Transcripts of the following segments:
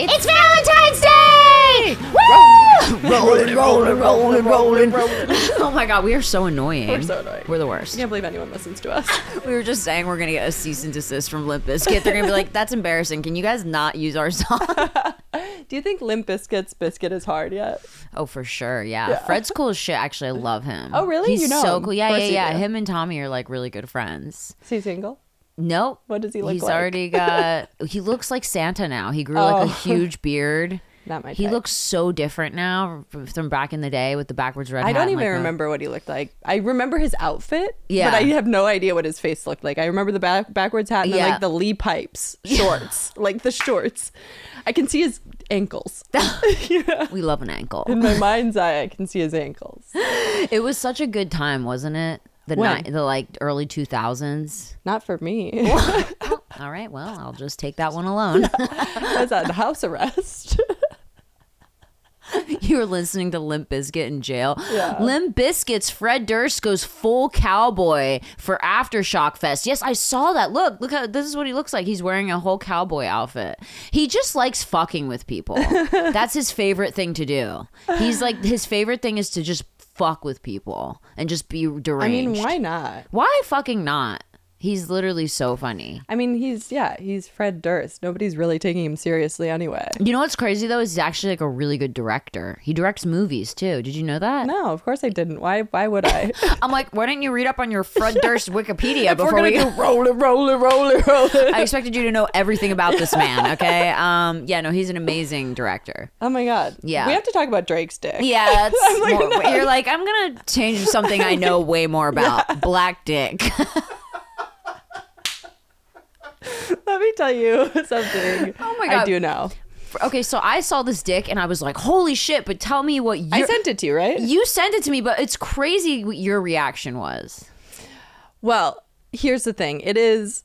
It's Valentine's Day! Woo! rolling, rolling, rolling, rolling, rolling. Oh my god, we are so annoying. We're so annoying. We're the worst. I can't believe anyone listens to us. We were just saying we're gonna get a cease and desist from Limp Bizkit. They're gonna be like, "That's embarrassing. Can you guys not use our song?" Do you think Limp Bizkit's biscuit is hard yet? Oh, for sure. Yeah. Fred's cool as shit. Actually, I love him. Oh, really? He's You know so him. cool. Yeah, yeah, yeah. Him and Tommy are like really good friends. Is he single? Nope. What does he look He's like? He's already got. He looks like Santa now. He grew like a Oh. huge beard. Not my He type. looks so different now from, back in the day with the backwards red. I don't even like, remember what he looked like. I remember his outfit, Yeah. but I have no idea what his face looked like. I remember the back, backwards hat and then like the Lee pipes shorts, like the shorts. I can see his ankles. yeah. We love an ankle. In my mind's eye, I can see his ankles. It was such a good time, wasn't it? The When? ni- the like early two thousands. Not for me. All right, well, I'll just take that one alone. I was on house arrest. you were listening to Limp Bizkit in jail. Yeah. Limp Bizkit's Fred Durst goes full cowboy for Aftershock Fest. Yes, I saw that. Look, look how this is what he looks like. He's wearing a whole cowboy outfit. He just likes fucking with people. That's his favorite thing to do. He's like his favorite thing is to just fuck with people and just be deranged. I mean, why not? Why fucking not? He's literally so funny. I mean, he's yeah, he's Fred Durst. Nobody's really taking him seriously anyway. You know what's crazy though? Is he's actually like a really good director. He directs movies too. Did you know that? No, of course I didn't. Why? Why would I? I'm like, why didn't you read up on your Fred Durst Wikipedia we're before gonna we? do roll it, roll it, roll it, roll it. I expected you to know everything about this man. Okay. Um. Yeah. No, he's an amazing director. Oh my god. Yeah. We have to talk about Drake's dick. Yeah. It's like, more, no. You're like, I'm gonna change something I know way more about. Black dick. Let me tell you something. Oh my god, I do know. okay, so I saw this dick and I was like, holy shit! But tell me what you I sent it to you, right? you sent it to me, but it's crazy what your reaction was. Well, here's the thing. It is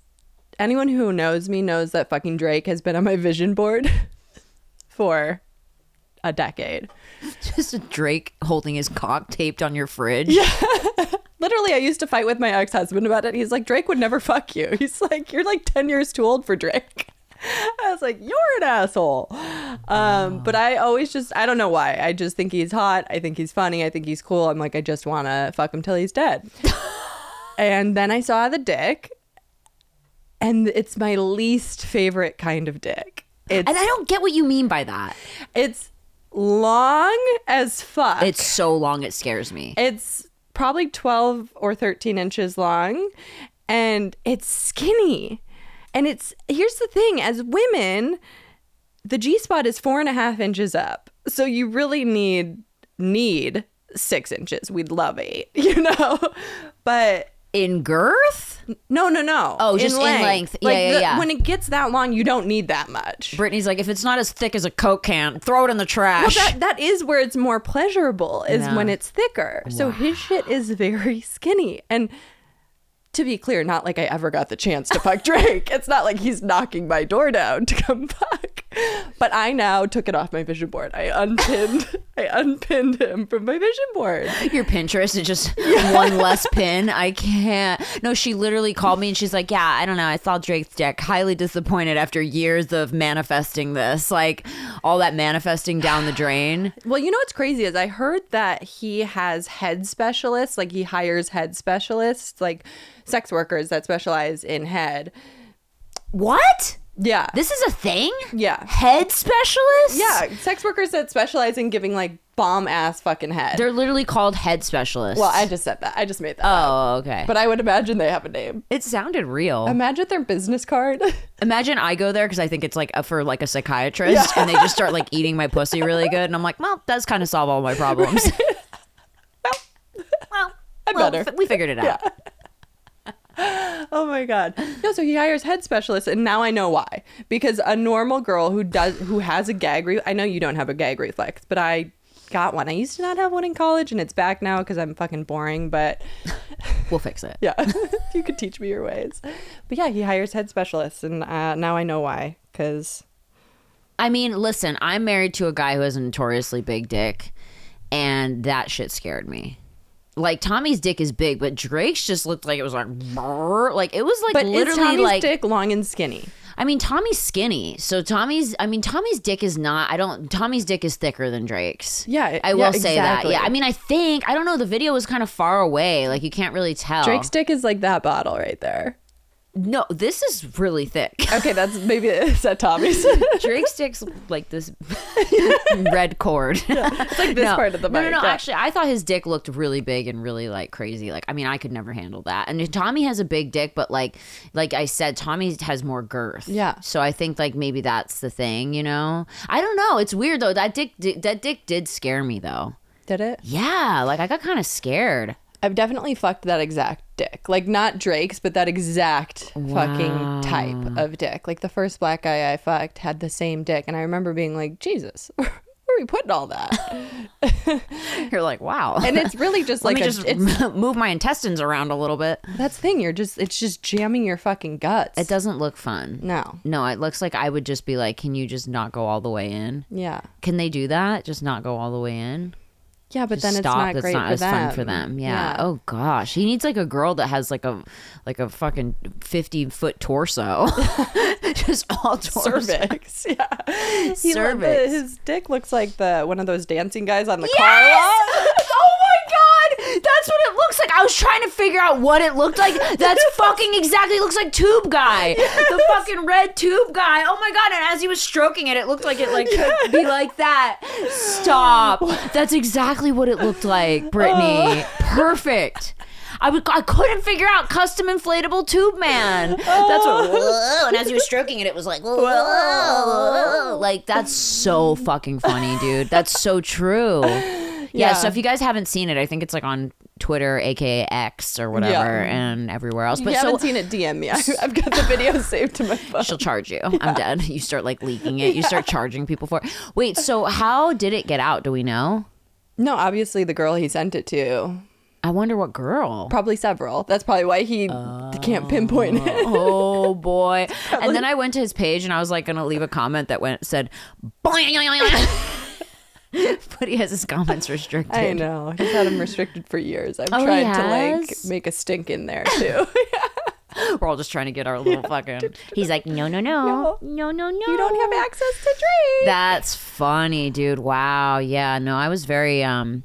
anyone who knows me knows that fucking Drake has been on my vision board for a decade. Just a Drake holding his cock taped on your fridge. Literally, I used to fight with my ex husband about it. He's like, Drake would never fuck you. He's like, you're like 10 years too old for Drake. I was like, you're an asshole. Um, but I always just, I don't know why. I just think he's hot. I think he's funny. I think he's cool. I'm like, I just want to fuck him till he's dead. and then I saw the dick, and it's my least favorite kind of dick. It's, And I don't get what you mean by that. it's long as fuck. It's so long, it scares me. It's probably 12 or 13 inches long and it's skinny. And it's, here's the thing as women, the G spot is four and a half inches up. So you really need, need six inches. We'd love eight, you know? But In girth? no, no, no. Oh, just in length. Yeah, yeah, the- yeah. When it gets that long, you don't need that much. Brittany's like, if it's not as thick as a Coke can, throw it in the Well, trash. that, that is where it's more pleasurable is Yeah. when it's thicker. So his shit is very skinny. And to be clear, not like I ever got the chance to fuck Drake. It's not like he's knocking my door down to come fuck. But I now took it off my vision board. I unpinned I unpinned him from my vision board. Your Pinterest is just one less pin. I can't. No, she literally called me and she's like, Yeah, I don't know. I saw Drake's dick. Highly disappointed after years of manifesting this. Like all that manifesting down the drain. Well, you know what's crazy is I heard that he has head specialists, like he hires head specialists, like sex workers that specialize in head. What? Yeah. This is a thing? yeah. Head specialist? Yeah, sex workers that specialize in giving like bomb ass fucking head. They're literally called head specialists. well, I just said that. I just made that. up. Oh, okay. But I would imagine they have a name. it sounded real. Imagine their business card. Imagine I go there because I think it's like a, for like a psychiatrist, and they just start like eating my pussy really good, and I'm like, well, that's kind of solve all my problems. well, I'm well, better. f- we figured it out. oh my god. No, so he hires head specialists and now I know why. Because a normal girl who does who has a gag reflex. I know you don't have a gag reflex, but I got one. I used to not have one in college and it's back now cuz I'm fucking boring, but We'll fix it. yeah, you could teach me your ways. But yeah, he hires head specialists and uh, now I know why cuz I mean, listen, I'm married to a guy who has a notoriously big dick, and that shit scared me. Like Tommy's dick is big, but Drake's just looked like it was like, brrr. like it was like but literally Tommy's like dick long and skinny? I mean, Tommy's skinny, so Tommy's. I mean, Tommy's dick is not. I don't. Tommy's dick is thicker than Drake's. Yeah, I will yeah, say that. Yeah, I mean, I think I don't know. The video was kind of far away, like you can't really tell. Drake's dick is like that bottle right there. No, this is really thick. Okay, that's maybe is that Tommy's. Drake's dick's like this red cord. it's like this no. part of the no, mic. no, no. yeah. Actually, I thought his dick looked really big and really like crazy. Like, I mean, I could never handle that. And Tommy has a big dick, but like, like I said, Tommy has more girth. Yeah. So I think like maybe that's the thing. You know, I don't know. It's weird though. That dick, di- that dick did scare me though. Did it? Yeah, like I got kind of scared. I've definitely fucked that exact dick. Like not Drake's, but that exact fucking type of dick. Like the first black guy I fucked had the same dick, and I remember being like, Jesus, where are we putting all that? You're like, wow. And it's really just like a, just move my intestines around a little bit. that's the thing. You're just it's just jamming your fucking guts. It doesn't look fun. no. No, it looks like I would just be like, can you just not go all the way in? Yeah. Can they do that? Just not go all the way in? Yeah, but then it's not That's great not for as them. fun for them. Yeah. Oh gosh, he needs like a girl that has like a like a fucking fifty foot torso, just all torso. cervix. Yeah. He Cervix. his dick looks like the one of those dancing guys on the car Yes! lot. oh that's what it looks like. I was trying to figure out what it looked like. That's fucking exactly. It looks like Tube Guy, the fucking red Tube Guy. Oh my god! And as he was stroking it, it looked like it like could be like that. Stop. That's exactly what it looked like, Brittany. Oh. Perfect. I would, I couldn't figure out custom inflatable tube man. That's what. Oh. Whoa, and as he was stroking it, it was like, whoa, like that's so fucking funny, dude. That's so true. Yeah. Yeah. So if you guys haven't seen it, I think it's like on Twitter, aka X or whatever, and everywhere else. If But you so haven't seen it, DM me. I, I've got the video saved to my phone. she'll charge you. I'm dead. You start like leaking it. You start charging people for it. Wait. So how did it get out? Do we know? No, obviously the girl he sent it to. I wonder what girl. Probably several. That's probably why he can't pinpoint oh. it. Oh boy! And then I went to his page and I was like gonna leave a comment that went said. but he has his comments restricted. I know. He's had him restricted for years. I've Oh, tried to like make a stink in there too. We're all just trying to get our little fucking. He's like, no, no, no, no, no, no. you don't have access to drink. That's funny, dude. Wow. Yeah. No, I was very um.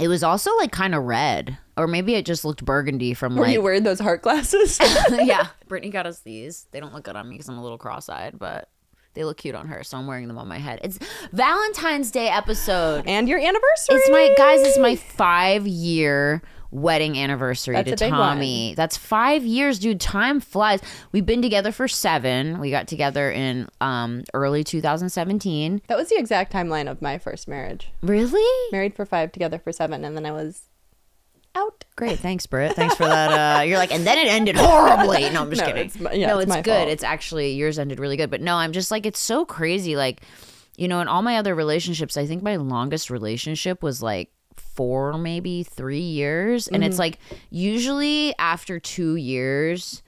It was also like kind of red, or maybe it just looked burgundy from Were like. you wearing those heart glasses? yeah, Brittany got us these. They don't look good on me because I'm a little cross-eyed, but they look cute on her, so I'm wearing them on my head. It's Valentine's Day episode. and your anniversary. It's my guys. It's my five year wedding anniversary That's to Tommy. That's five years, dude. Time flies. We've been together for seven. We got together in um early 2017. That was the exact timeline of my first marriage. Really? Married for five, together for seven, and then I was out. Great, thanks, Britt. Thanks for that. Uh, you're like, and then it ended horribly. No, I'm just No, kidding. it's yeah, no, it's it's, good. fault. It's actually yours ended really good, but no, I'm just like, it's so crazy. Like, you know, in all my other relationships, I think my longest relationship was like four, maybe three years, and Mm-hmm. it's like usually after two years.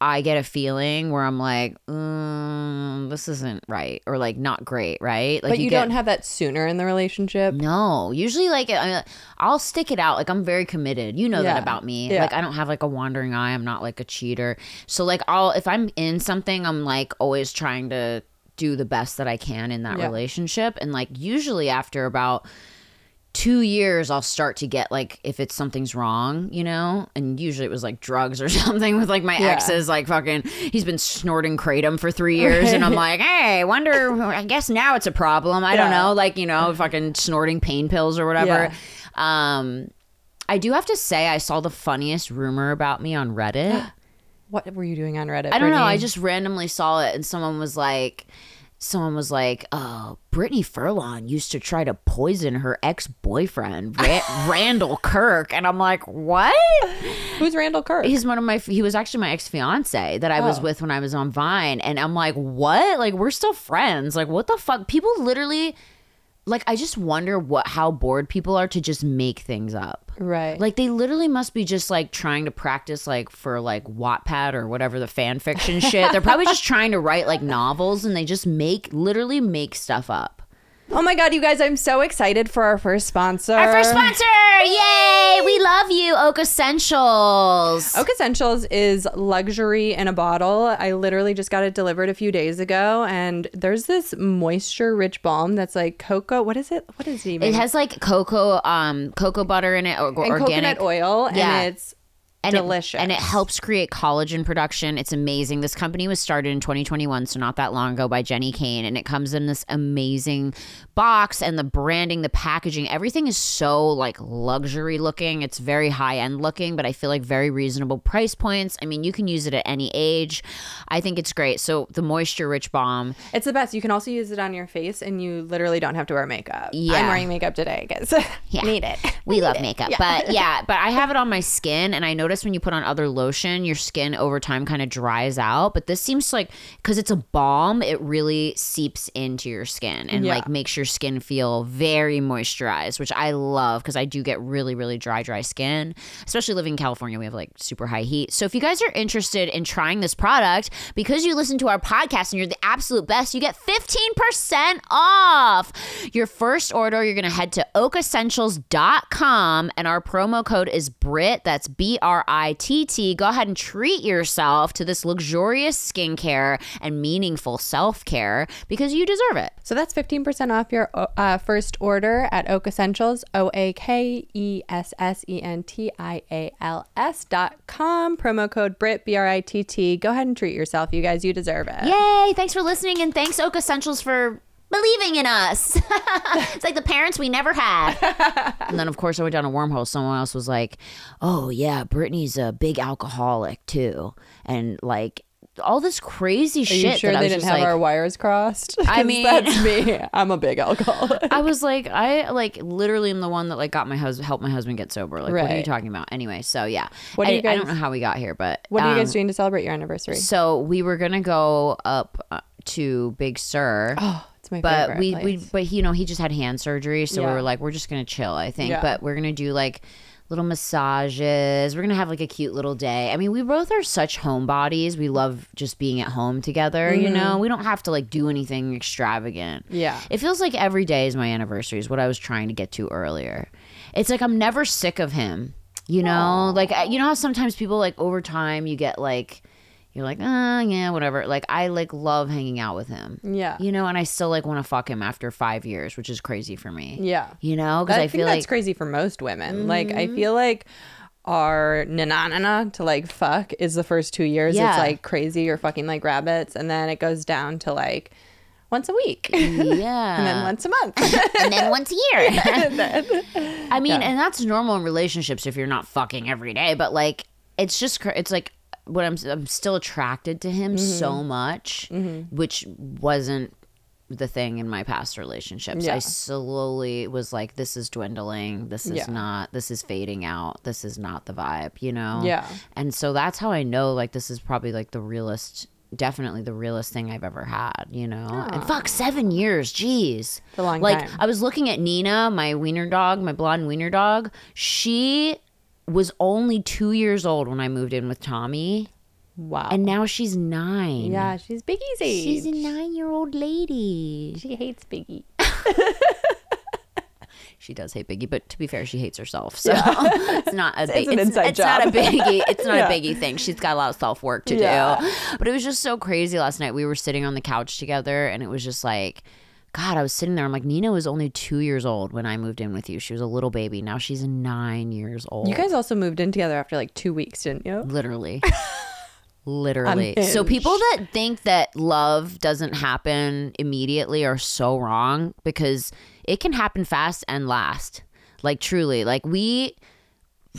I get a feeling where I'm like, mm, this isn't right, or like not great, right? Like but you, get- don't have that sooner in the relationship. no, usually like I, I'll stick it out. Like I'm very committed. You know that about me. Yeah. Like I don't have like a wandering eye. I'm not like a cheater. So like I'll if I'm in something, I'm like always trying to do the best that I can in that Yeah. relationship. And like usually after about two years I'll start to get like if it's something's wrong, you know? And usually it was like drugs or something with like my Yeah. exes, like fucking he's been snorting kratom for three years and I'm like, hey, wonder I guess now it's a problem. I don't know. Like, you know, fucking snorting pain pills or whatever. Um I do have to say I saw the funniest rumor about me on Reddit. What were you doing on Reddit? I don't know. I just randomly saw it, and someone was like, someone was like, "Oh, Brittany Furlan used to try to poison her ex boyfriend, Ra- Randall Kirk," and I'm like, "What?" Who's Randall Kirk? He's one of my. He was actually my ex fiance that I was Oh. with when I was on Vine, and I'm like, "What? Like we're still friends? Like what the fuck?" People literally. Like I just wonder what how bored people are to just make things up. right. Like they literally must be just like trying to practice like for like Wattpad or whatever the fan fiction shit. They're probably just trying to write like novels and they just make literally make stuff up. Oh my god, you guys, I'm so excited for our first sponsor. Our first sponsor! Yay! We love you, Oak Essentials. Oak Essentials is luxury in a bottle. I literally just got it delivered a few days ago, and there's this moisture rich balm that's like cocoa. What is it? What is it even? It has like cocoa, um, cocoa butter in it, or and organic coconut oil, Yeah. and it's and it- delicious. and it helps create collagen production. It's amazing. This company was started in 2021, so not that long ago, by Jenni Kayne, and it comes in this amazing box. And the branding, the packaging, everything is so like luxury looking. It's very high end looking, but I feel like very reasonable price points. I mean, you can use it at any age. I think it's great. So the moisture rich balm. It's the best. You can also use it on your face, and you literally don't have to wear makeup. Yeah. I'm wearing makeup today because Yeah. need it. We love makeup, but yeah, but I have it on my skin, and I notice when you put on other lotion, your skin over time kind of dries out. But this seems like because it's a balm, it really seeps into your skin and Yeah. like makes your skin feel very moisturized, which I love because I do get really, really dry, dry skin. Especially living in California, we have like super high heat. So if you guys are interested in trying this product, because you listen to our podcast and you're the absolute best, you get 15% off your first order. You're going to head to oakessentials.com and our promo code is BRITT. That's B R I T T. Go ahead and treat yourself to this luxurious skincare and meaningful self care because you deserve it. So that's 15% off your uh, first order at Oak Essentials, O A K E S S E N T I A L S dot com. Promo code BRITT, B R I T T. Go ahead and treat yourself, you guys. You deserve it. Yay! Thanks for listening and thanks Oak Essentials for believing in us. it's like the parents we never had. and then of course I went down a wormhole. Someone else was like, "Oh yeah, Brittany's a big alcoholic too," and like all this crazy Are shit. you sure that they didn't have like, our wires crossed? I 'Cause mean- that's me. I'm a big alcoholic. I was like, I like literally am the one that like got my husband helped my husband get sober. Like, what are you talking about? Anyway, so yeah. What I, do you I don't know how we got here, but What are you guys um, doing to celebrate your anniversary? So we were gonna go up uh, to Big Sur. Oh, it's my but favorite we, place. we but he, you know he just had hand surgery so we Yeah. were like we're just gonna chill i think Yeah. but we're gonna do like little massages we're gonna have like a cute little day i mean we both are such homebodies we love just being at home together you know we don't have to like do anything extravagant Mm-hmm. Yeah. it feels like every day is my anniversary is what i was trying to get to earlier it's like i'm never sick of him you know like I- you know how sometimes people like over time you get like you're like, uh, yeah, whatever. Like, I like love hanging out with him. Yeah. You know, and I still like want to fuck him after five years, which is crazy for me. Yeah. You know, because I, I, think feel that's like Mm-hmm. crazy for most women. Like I feel like our na na na na to like fuck is the first two years. Yeah. It's like crazy. You're fucking like rabbits, and then it goes down to like once a week, yeah, and then once a month. and then once a year. I mean, and that's normal in relationships if you're not fucking every day. But like, it's just cr- it's like what I'm I'm still attracted to him so Mm-hmm. much, which wasn't the thing in my past relationships. Yeah. I slowly was like, this is dwindling. This is Yeah. not. This is fading out. This is not the vibe. You know. Yeah. And so that's how I know like this is probably like the realest. Definitely the realest thing I've ever had, you know. And fuck, seven years, jeez. a long like time. I was looking at Nina, my wiener dog, my blonde wiener dog. She was only two years old when I moved in with Tommy, wow. and now she's nine. yeah, she's Biggie's age. she's a nine-year-old lady. she hates Biggie. She does hate Biggie, but to be fair, she hates herself. So it's not a big, it's an inside it's not a biggie. It's not Yeah. a biggie thing. She's got a lot of self work to Yeah. do. But it was just so crazy last night. We were sitting on the couch together, and it was just like. God, I was sitting there. I'm like, Nina was only two years old when I moved in with you. She was a little baby. Now she's nine years old. You guys also moved in together after like two weeks, didn't you? Literally. Literally. So people that think that love doesn't happen immediately are so wrong because it can happen fast and last. Like truly. Like we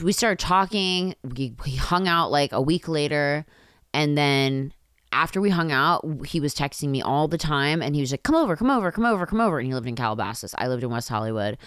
we started talking, we, we hung out like a week later and then after we hung out, he was texting me all the time and he was like, Come over, come over, come over, come over. And he lived in Calabasas. I lived in West Hollywood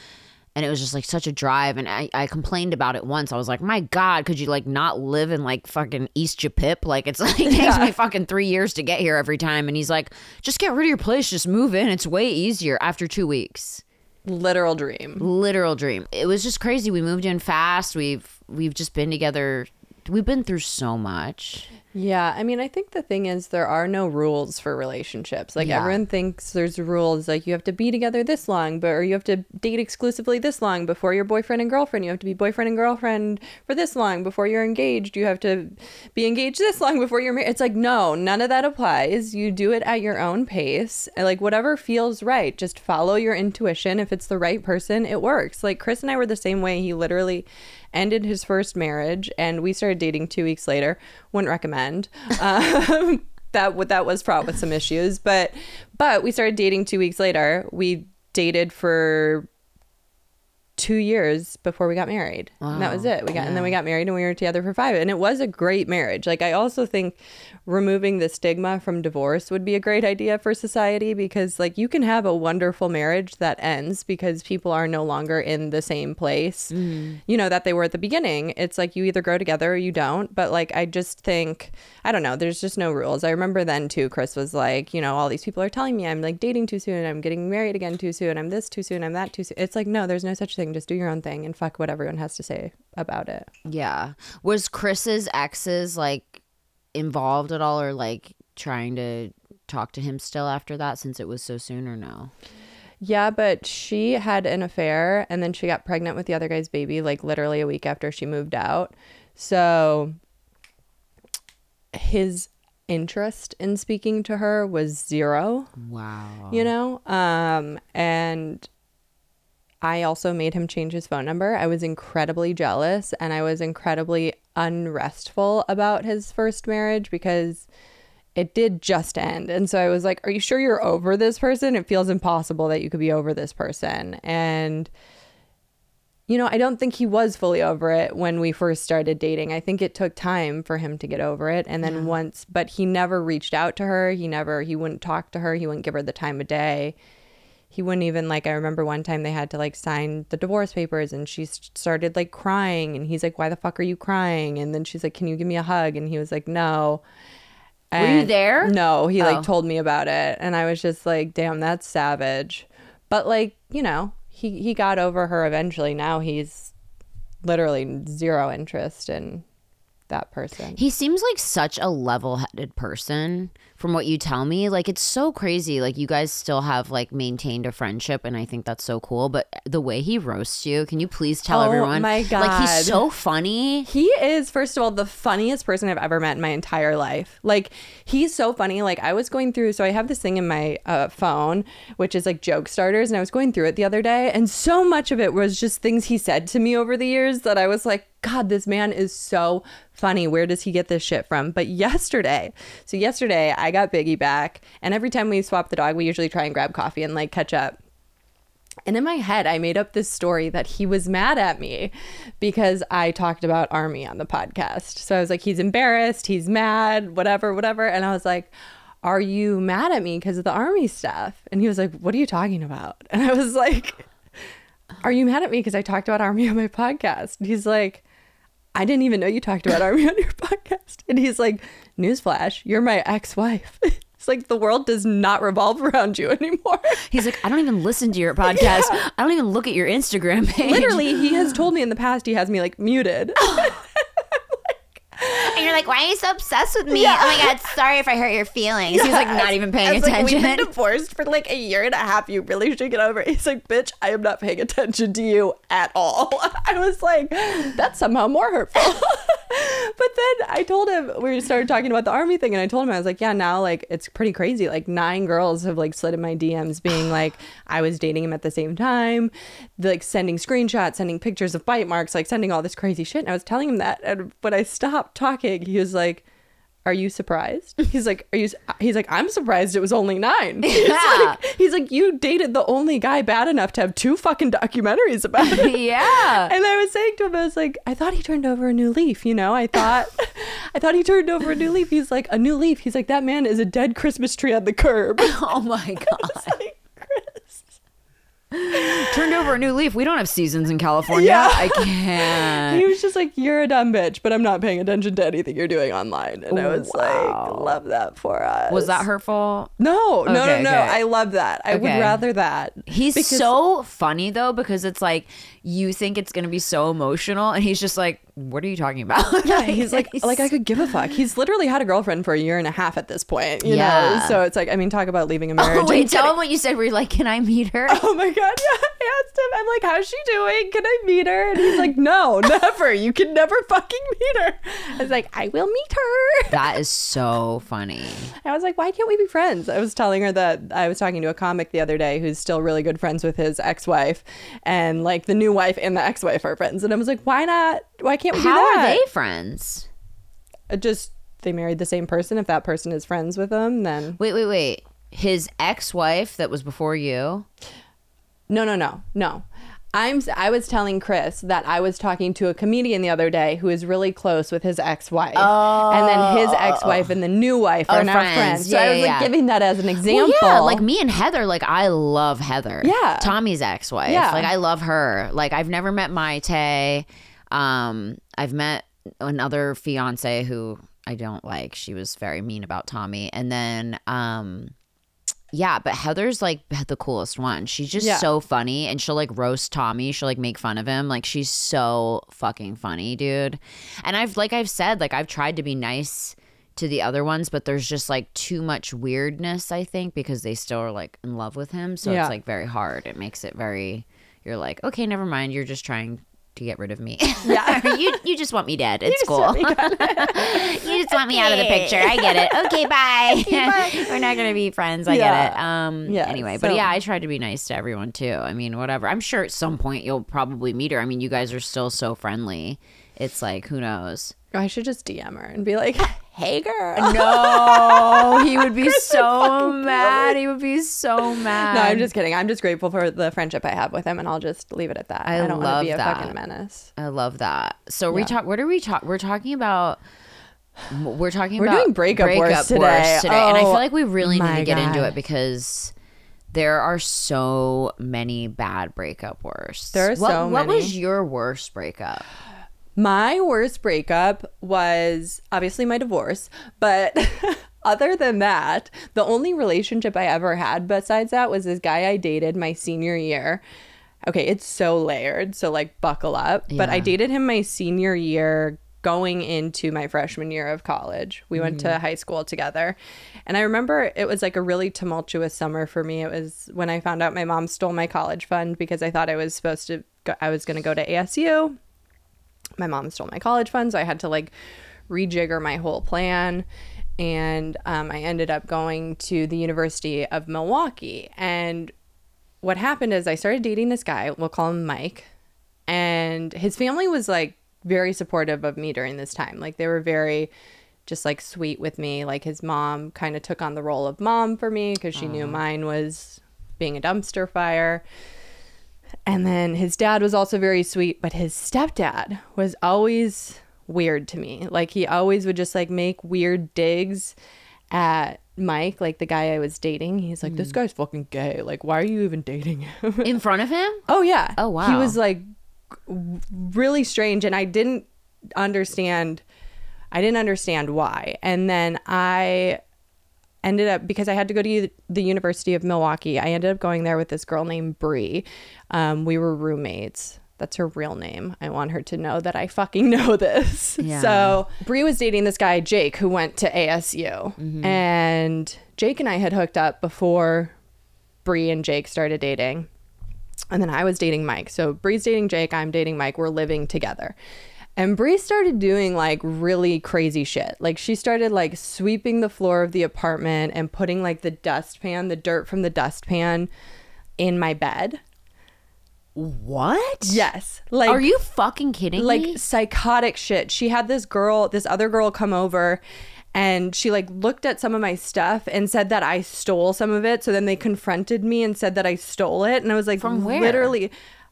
and it was just like such a drive and I, I complained about it once. I was like my god could you like not live in like fucking east japip like it's like it takes me fucking three years to get here every time and he's like just get rid of your place just move in it's way easier after two weeks. Literal dream. literal dream. It was just crazy. We moved in fast. We've we've just been together we've been through so much Yeah, I mean, I think the thing is there are no rules for relationships. Like Yeah. everyone thinks there's rules like you have to be together this long, but or you have to date exclusively this long before you're boyfriend and girlfriend. You have to be boyfriend and girlfriend for this long before you're engaged. You have to be engaged this long before you're married. It's like no, none of that applies. You do it at your own pace. Like whatever feels right, just follow your intuition. If it's the right person, it works. Like Chris and I were the same way. He literally ended his first marriage and we started dating two weeks later. Wouldn't recommend. Um, that what that was fraught with some issues but but we started dating two weeks later. We dated for two years before we got married. And that was it. We got and then we got married and we were together for five. And it was a great marriage. Like i also think removing the stigma from divorce would be a great idea for society because like you can have a wonderful marriage that ends because people are no longer in the same place mm. you know that they were at the beginning. It's like you either grow together or you don't. But like i just think i don't know there's just no rules. I remember then too chris was like you know all these people are telling me i'm like dating too soon i'm getting married again too soon i'm this too soon i'm that too soon. It's like no there's no such thing just do your own thing and fuck what everyone has to say about it Yeah. Was Chris's exes like involved at all or like trying to talk to him still after that since it was so soon or no? Yeah, but she had an affair and then she got pregnant with the other guy's baby like literally a week after she moved out. So his interest in speaking to her was zero, Wow. you know? Um and I also made him change his phone number. I was incredibly jealous and I was incredibly unrestful about his first marriage because it did just end. And so I was like, Are you sure you're over this person? It feels impossible that you could be over this person. And, you know, I don't think he was fully over it when we first started dating. I think it took time for him to get over it. And then once, but he never reached out to her. He never, he wouldn't talk to her. He wouldn't give her the time of day he wouldn't even like i remember one time they had to like sign the divorce papers and she started like crying and he's like why the fuck are you crying? And then she's like can you give me a hug? And he was like no. Were you there? no he like Oh. told me about it and i was just like damn that's savage. But like you know he he got over her eventually. Now he's literally zero interest in that person. He seems like such a level-headed person from what you tell me. Like it's so crazy. Like you guys still have like maintained a friendship and I think that's so cool, but the way he roasts you, can you please tell Oh everyone? my God, Like he's so funny. He is, first of all, the funniest person I've ever met in my entire life. Like, he's so funny. Like, I was going through, so I have this thing in my uh, phone, which is like joke starters, and I was going through it the other day, and so much of it was just things he said to me over the years that I was like, God, this man is so funny. Where does he get this shit from? But yesterday, so yesterday, I got Biggie back, and every time we swap the dog, we usually try and grab coffee and like catch up. And in my head, I made up this story that he was mad at me because I talked about Armie on the podcast. So I was like, he's embarrassed, he's mad, whatever, whatever. And I was like, Are you mad at me because of the Armie stuff? And he was like, What are you talking about? And I was like, Are you mad at me because I talked about Armie on my podcast? And he's like, I didn't even know you talked about Armie on your podcast. And he's like, Newsflash, you're my ex wife. It's like the world does not revolve around you anymore. He's like, I don't even listen to your podcast. I don't even look at your Instagram page. Literally, he has told me in the past he has me like muted. And you're like, why are you so obsessed with me? Oh my god, sorry if I hurt your feelings. He's like not even paying It's like, we've been divorced for like a year and a half. You really should get over it. He's like, bitch, I am not paying attention to you at all. I was like, that's somehow more hurtful. but then I told him, we started talking about the Armie thing, and I told him, I was like, yeah, now like it's pretty crazy. Like nine girls have like slid in my DMs being like, I was dating him at the same time, like sending screenshots, sending pictures of bite marks, like sending all this crazy shit. And I was telling him that. And when I stopped talking, he was like, are you surprised? He's like, are you? He's like, I'm surprised it was only nine. He's, Yeah. like, he's like, you dated the only guy bad enough to have two fucking documentaries about it. yeah. And I was saying to him, I was like, I thought he turned over a new leaf. You know, I thought, I thought he turned over a new leaf. He's like, a new leaf. He's like, that man is a dead Christmas tree on the curb. Oh my god. Turned over a new leaf. We don't have seasons in California. Yeah. I can't. He was just like, you're a dumb bitch, but I'm not paying attention to anything you're doing online. And I was Wow. like, love that for us. Was that hurtful? No, no, Okay, no, no. okay. I love that. I would rather that. He's Because- so funny though because it's like you think it's gonna be so emotional, and he's just like, what are you talking about? Yeah, he's like, like I could give a fuck. He's literally had a girlfriend for a year and a half at this point. You know, Yeah. so it's like, I mean, talk about leaving a marriage. Oh, wait, tell kidding. him what you said. Where you're like, can I meet her? Oh my god, yeah. I asked him, I'm like, how's she doing? Can I meet her? And he's like, no, never. You can never fucking meet her. I was like, I will meet her. That is so funny. I was like, why can't we be friends? I was telling her that I was talking to a comic the other day who's still really good friends with his ex-wife, and like the new wife and the ex-wife are friends. And I was like, why not? Why can't we do How are they friends? Uh, just they married the same person. If that person is friends with them, then Wait, wait, wait. His ex-wife that was before you. no, no, no, no. I'm. I was telling Chris that I was talking to a comedian the other day who is really close with his ex-wife, and then his ex-wife and the new wife are Oh, now friends. friends. So Yeah, I was yeah, like giving that as an example. Well, yeah, like me and Heather. Like I love Heather. Yeah. Tommy's ex-wife. Yeah. Like I love her. Like I've never met Mayte. Um, I've met another fiance who I don't like. She was very mean about Tommy. And then, um, yeah, but Heather's like the coolest one. She's just Yeah. so funny, and she'll like roast Tommy. She'll like make fun of him. Like she's so fucking funny, dude. And I've like I've said like I've tried to be nice to the other ones, but there's just like too much weirdness. I think because they still are like in love with him, so Yeah. it's like very hard. It makes it very. You're like, okay, never mind. You're just trying to get rid of me. Yeah. you you just want me dead. It's cool. you just want me out of the picture. I get it. Okay, bye. We're not gonna be friends. I get it. Um. Yeah, Anyway, but yeah, I tried to be nice to everyone too. I mean, whatever. I'm sure at some point you'll probably meet her. I mean, you guys are still so friendly. It's like who knows. I should just DM her and be like, "Hey, girl." No, he would be so mad. He would be so mad. No, I'm just kidding. I'm just grateful for the friendship I have with him, and I'll just leave it at that. I I, don't want love to be a that. fucking menace. I love that. So we talk. What are we talk? We're talking about. We're talking We're about doing breakup wars today. and I feel Oh, like we really need to get into it because there are so many bad breakup worst. There are what, so many. What was your worst breakup? My worst breakup was obviously my divorce, but other than that, the only relationship I ever had besides that was this guy I dated my senior year. Okay, it's so layered, so like buckle up. But I dated him my senior year going into my freshman year of college. We went to mm-hmm. high school together. And I remember it was like a really tumultuous summer for me. It was when I found out my mom stole my college fund because I thought I was supposed to go, I was going to go to ASU my mom stole my college fund, so I had to like rejigger my whole plan. And um, I ended up going to the University of Milwaukee. And what happened is I started dating this guy, we'll call him Mike. And his family was like very supportive of me during this time. Like they were very just like sweet with me. Like his mom kind of took on the role of mom for me because she knew mine was being a dumpster fire. And then his dad was also very sweet, but his stepdad was always weird to me. Like he always would just like make weird digs at Mike, like the guy I was dating. He's like, "This hmm. guy's fucking gay. Like, why are you even dating him?" In front of him? oh yeah. Oh, wow. He was like really strange, and I didn't understand. I didn't understand why. And then I ended up because I had to go to the University of Milwaukee. I ended up going there with this girl named Bree. Um, we were roommates. That's her real name. I want her to know that I fucking know this. Yeah. So Bree was dating this guy Jake who went to ASU, and Jake and I had hooked up before Bree and Jake started dating. And then I was dating Mike. So Bree's dating Jake, I'm dating Mike. We're living together. And Bree started doing like really crazy shit. Like she started like sweeping the floor of the apartment and putting like the dustpan, the dirt from the dustpan in my bed. What? Yes. Like Are you fucking kidding like me? Like psychotic shit. She had this girl, this other girl come over and she like looked at some of my stuff and said that I stole some of it. So then they confronted me and said that I stole it. And I was like, From where? Literally,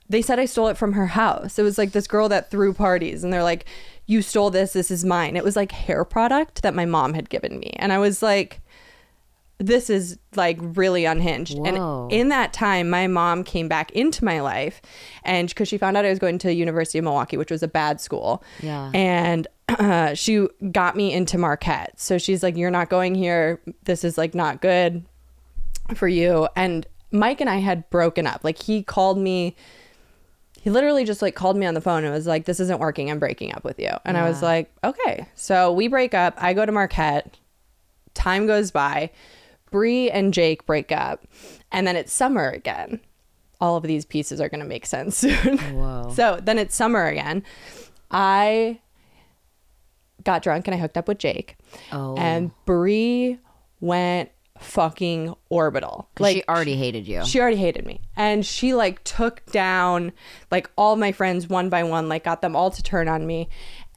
they said I stole it from her house. It was like this girl that threw parties and they're like, you stole this. This is mine. It was like hair product that my mom had given me. And I was like, this is like really unhinged. Whoa. And in that time, my mom came back into my life, and because she found out I was going to University of Milwaukee, which was a bad school, Yeah. and uh, she got me into Marquette. So she's like, "You're not going here. This is like not good for you." And Mike and I had broken up. Like he called me. He literally just like called me on the phone and was like, "This isn't working. I'm breaking up with you." And I was like, "Okay." So we break up. I go to Marquette. Time goes by. Bree and Jake break up, and then it's summer again. All of these pieces are going to make sense soon. Whoa. So then it's summer again. I got drunk and I hooked up with Jake. Oh. And Bree went fucking orbital. like she already hated you. she already hated me. And she like took down like all my friends one by one, like got them all to turn on me.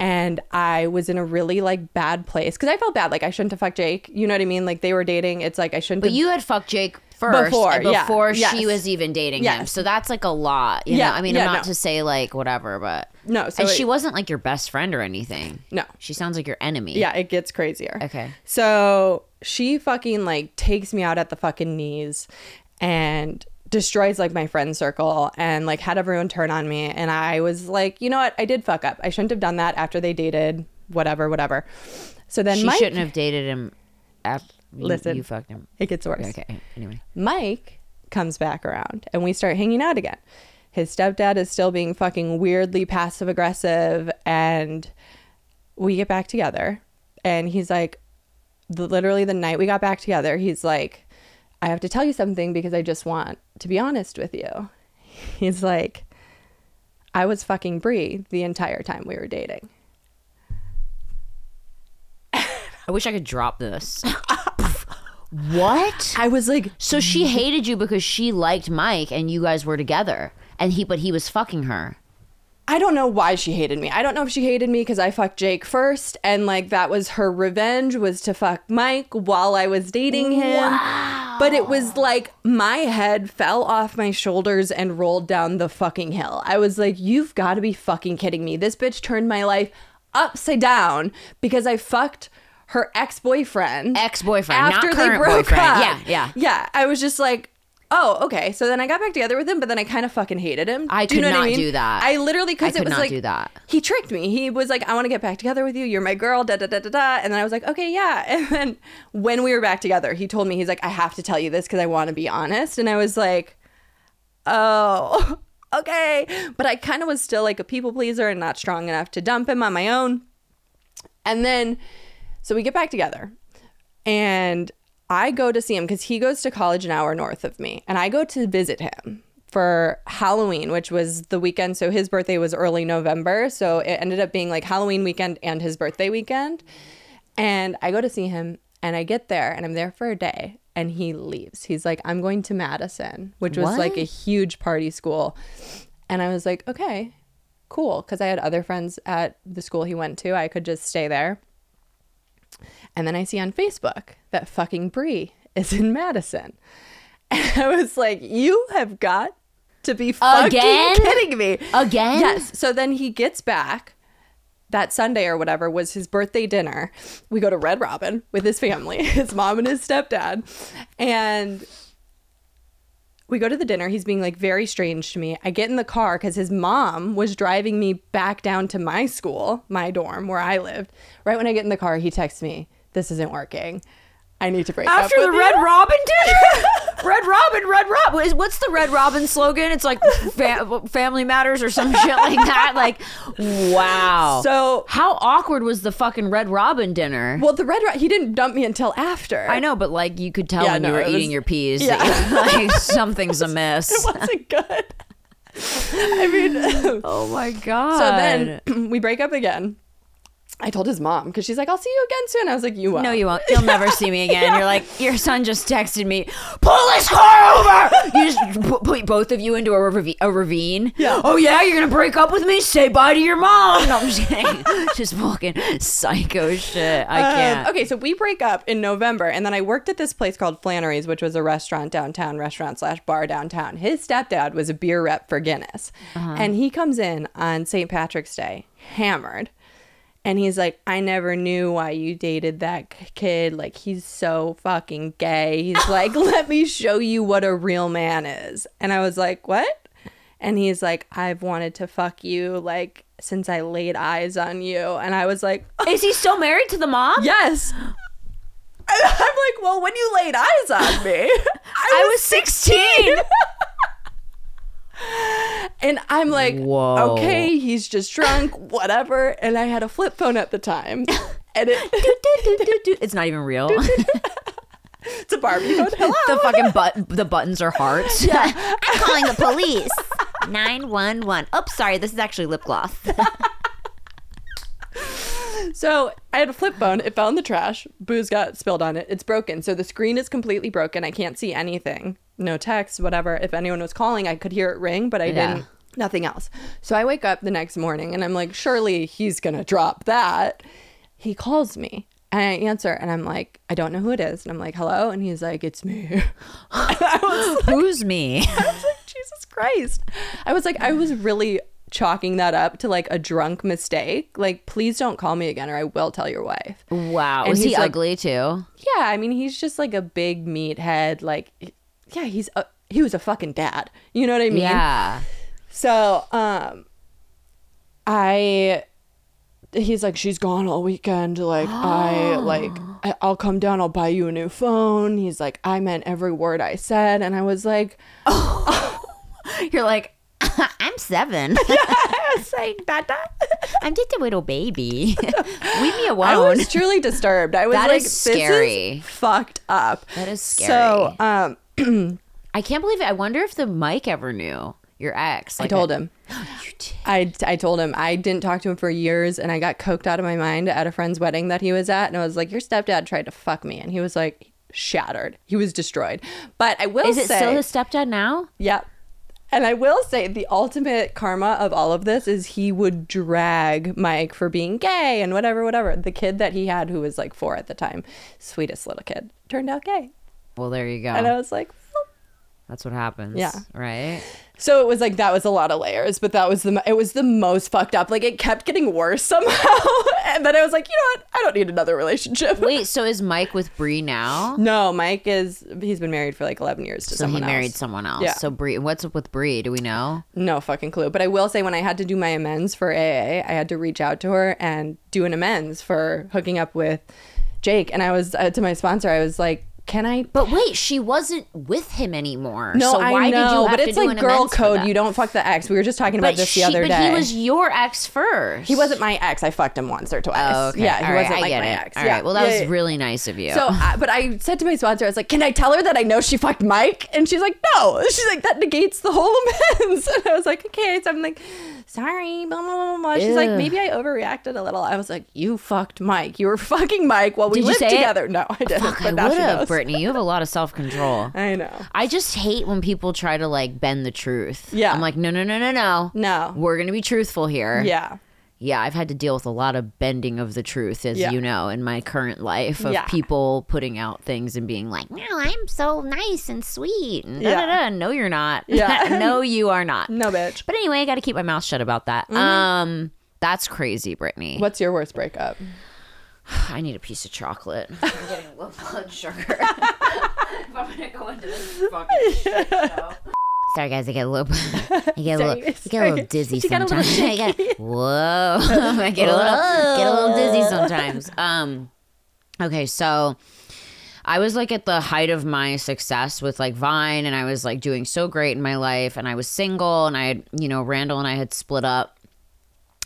And I was in a really like bad place because I felt bad. Like I shouldn't have fucked Jake. You know what I mean? Like they were dating. It's like I shouldn't but have. you had fucked Jake first Before, and yeah, before yes. she was even dating him. So that's like a lot. You Yeah, know? I mean, yeah, I'm not no. to say like whatever, but No, so and it- she wasn't like your best friend or anything. No. She sounds like your enemy. Yeah, it gets crazier. Okay. So she fucking like takes me out at the fucking knees and destroys like my friend circle and like had everyone turn on me. And I was like, you know what? I did fuck up. I shouldn't have done that after they dated, whatever, whatever. So then She Mike, shouldn't have dated him after you, Listen. you fucked him. it gets worse. Okay. Anyway. Mike comes back around and we start hanging out again. His stepdad is still being fucking weirdly passive aggressive and we get back together and he's like the, literally the night we got back together he's like I have to tell you something because I just want to be honest with you. He's like I was fucking Bree the entire time we were dating. I wish I could drop this. what? I was like So she hated you because she liked Mike and you guys were together. And he but he was fucking her. I don't know why she hated me. I don't know if she hated me because I fucked Jake first and like that was her revenge was to fuck Mike while I was dating him. But it was like my head fell off my shoulders and rolled down the fucking hill. I was like, you've got to be fucking kidding me. This bitch turned my life upside down because I fucked her ex-boyfriend. Ex-boyfriend, not after they broke boyfriend. up. Yeah, yeah. Yeah, I was just like, oh, okay. So then I got back together with him, but then I kind of fucking hated him. I Do you know not mean? do that. I literally because I it could was not like do that. He tricked me. He was like, I want to get back together with you. You're my girl. Da da da da da. And then I was like, okay, yeah. And then when we were back together, he told me he's like, I have to tell you this because I want to be honest. And I was like, oh. Okay. But I kind of was still like a people pleaser and not strong enough to dump him on my own. And then, so we get back together and I go to see him because he goes to college an hour north of me. And I go to visit him for Halloween, which was the weekend. So his birthday was early November. So it ended up being like Halloween weekend and his birthday weekend. And I go to see him and I get there and I'm there for a day and he leaves. He's like, I'm going to Madison, which was like a huge party school. And I was like, okay, cool. Because I had other friends at the school he went to. I could just stay there. And then I see on Facebook that fucking Bree is in Madison. And I was like, you have got to be fucking Again? kidding me. Again? Yes. So then he gets back that Sunday or whatever was his birthday dinner. We go to Red Robin with his family, his mom and his stepdad. And we go to the dinner. He's being like very strange to me. I get in the car because his mom was driving me back down to my school, my dorm where I lived. Right when I get in the car, he texts me, This isn't working. I need to break After up After the Red you." Robin dinner? Red Robin, Red Robin. What's the Red Robin slogan? It's like fa- Family Matters or some shit like that. Like, wow. So, how awkward was the fucking Red Robin dinner? well, the Red Ro- he didn't dump me until after. I know, but like you could tell Yeah, when no, you were it was- eating your peas, yeah. that you- like something's amiss. It wasn't good. I mean, Oh my god. So then we break up again. I told his mom because she's like, "I'll see you again soon." I was like, "You won't." No, you won't. You'll never see me again. You're like, your son just texted me, pull this car over. You just put, put both of you into a, ravi- a ravine. Yeah. Oh, yeah? You're going to break up with me? Say bye to your mom. No, I'm just kidding. just fucking psycho shit. I Um, can't. okay, so we break up in November, and then I worked at this place called Flannery's, which was a restaurant downtown, restaurant slash bar downtown. His stepdad was a beer rep for Guinness, Uh-huh. and he comes in on St. Patrick's Day hammered. And he's like, I never knew why you dated that kid. Like, he's so fucking gay. He's like, let me show you what a real man is. And I was like, what? And he's like, I've wanted to fuck you, like, since I laid eyes on you. And I was like, Is he still married to the mom? Yes. And I'm like, well, when you laid eyes on me, I was 16. and And I'm like, Whoa. okay, he's just drunk, whatever. And I had a flip phone at the time. And it, It's not even real. it's a Barbie phone. Hello. the fucking but the buttons are hearts. I'm calling the police. 911. Oops, sorry. This is actually lip gloss. So I had a flip phone. It fell in the trash. Booze got spilled on it. It's broken. So the screen is completely broken. I can't see anything. No text, whatever. If anyone was calling, I could hear it ring, but I Yeah. didn't. Nothing else. So I wake up the next morning and I'm like, surely he's going to drop that. He calls me and I answer and I'm like, I don't know who it is. And I'm like, hello. And he's like, it's me. Who's me? I was like, Jesus Christ. I was like, I was really chalking that up to like a drunk mistake. Like, please don't call me again or I will tell your wife. Wow. And Was he like- ugly too? Yeah, I mean, he's just like a big meathead. Like, yeah, he's a, he was a fucking dad. You know what I mean? Yeah. So, um, I, he's like, she's gone all weekend. Like, I, like, I'll come down, I'll buy you a new phone. He's like, I meant every word I said. And I was like, You're like, I'm seven. I was like, Dada. I'm just a little baby. leave me alone. I was truly disturbed. I was That like, scary. is fucked up. That is scary. So, um, I can't believe it. I wonder if the Mike ever knew your ex. I Like, told him. You did. I, I told him I didn't talk to him for years and I got coked out of my mind at a friend's wedding that he was at. And I was like, Your stepdad tried to fuck me. And he was like, shattered. He was destroyed. But I will Is it say, still his stepdad now? Yep. And I will say the ultimate karma of all of this is he would drag Mike for being gay and whatever, whatever. The kid that he had, who was like four at the time, sweetest little kid, turned out gay. Well, there you go. And I was like, well, That's what happens. Yeah. Right. So it was like that was a lot of layers, but that was the it was the most fucked up. Like it kept getting worse somehow, and then I was like, you know what? I don't need another relationship. Wait. So is Mike with Bree now? No, Mike is he's been married for like eleven years to So he married else. someone else. Yeah. So Bree, what's up with Bree? Do we know? No fucking clue. But I will say when I had to do my amends for AA, I had to reach out to her and do an amends for hooking up with Jake. And I was uh, to my sponsor, I was like, can I? But wait, she wasn't with him anymore. No, so why I know, did you have but it's like girl code. You don't fuck the ex. We were just talking about But this she, the other but day. But he was your ex first. He wasn't my ex. I fucked him once or twice. Oh, okay. Yeah, he All right, wasn't I like my it. ex. All yeah. right. Well, that Yeah, was really nice of you. So, I, but I said to my sponsor, I was like, "Can I tell her that I know she fucked Mike?" And she's like, "No." She's like, "That negates the whole amends." And I was like, "Okay." So I'm like, "Sorry." Blah, blah, blah, blah. She's like, "Maybe I overreacted a little." I was like, "You fucked Mike. You were fucking Mike while we Did lived say it? together." No, I didn't. Fuck, I but now would have. Brittany. You have a lot of self control. I know. I just hate when people try to like bend the truth. Yeah. I'm like, no, no, no, no, no. No. We're gonna be truthful here. Yeah. Yeah, I've had to deal with a lot of bending of the truth, as Yeah. you know, in my current life of Yeah. people putting out things and being like, "No, I'm so nice and sweet." And Yeah. da, da, da. No, you're not. Yeah. no, you are not. No, bitch. But anyway, I got to keep my mouth shut about that. Mm-hmm. Um, that's crazy, Brittany. What's your worst breakup? I need a piece of chocolate. I'm getting low blood sugar. if I'm gonna go into this fucking shit show. Sorry, guys. I get a little, I get a little, I get a little dizzy She got a little sometimes. I get, whoa, I get a little, get a little dizzy sometimes. Um, okay, so I was like at the height of my success with like Vine, and I was like doing so great in my life, and I was single, and I had, you know, Randall and I had split up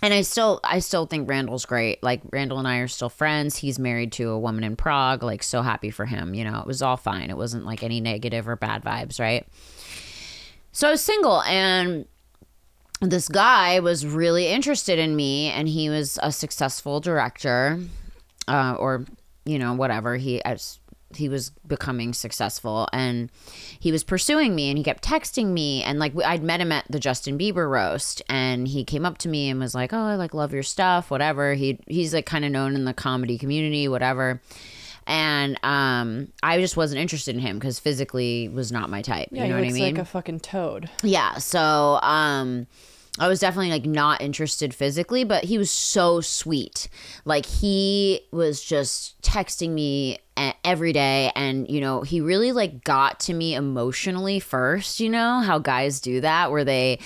and I still I still think Randall's great. Like Randall and I are still friends. He's married to a woman in Prague. Like so happy for him. You know, it was all fine. It wasn't like any negative or bad vibes, right? So I was single and this guy was really interested in me and he was a successful director uh, or you know whatever. He as he was becoming successful and he was pursuing me and he kept texting me and like I'd met him at the Justin Bieber roast and he came up to me and was like oh I like love your stuff whatever. He he's like kind of known in the comedy community whatever and um I just wasn't interested in him because physically was not my type Yeah, you know he what I mean like a fucking toad. yeah so um i was definitely like not interested physically but he was so sweet like he was just texting me every day and you know he really like got to me emotionally first you know how guys do that where they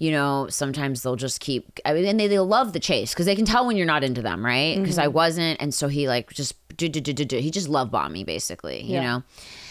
you know sometimes they'll just keep i mean and they, they love the chase because they can tell when you're not into them right because i mm-hmm. wasn't and so he like just do, do, do, do, do. he just love bombed me basically you know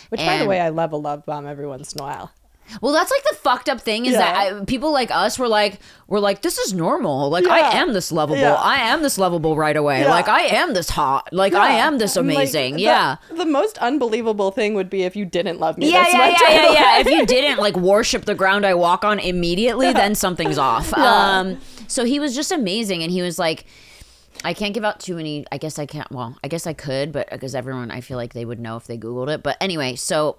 Which, by the way, I love a love bomb every once in a while. Well, that's like the fucked up thing is that I, people like us were like, we're like, this is normal. Like, Yeah. I am this lovable. Yeah. I am this lovable right away. Yeah. Like, I am this hot. Like, I Yeah. am this And, like, amazing. the- yeah. The, most unbelievable thing would be if you didn't love me. Yeah, yeah, much yeah, yeah, yeah. If you didn't like worship the ground I walk on immediately, then something's off. Um, so he was just amazing, and he was like, I can't give out too many. I guess I can't. Well, I guess I could, but because everyone, I feel like they would know if they googled it. But anyway, so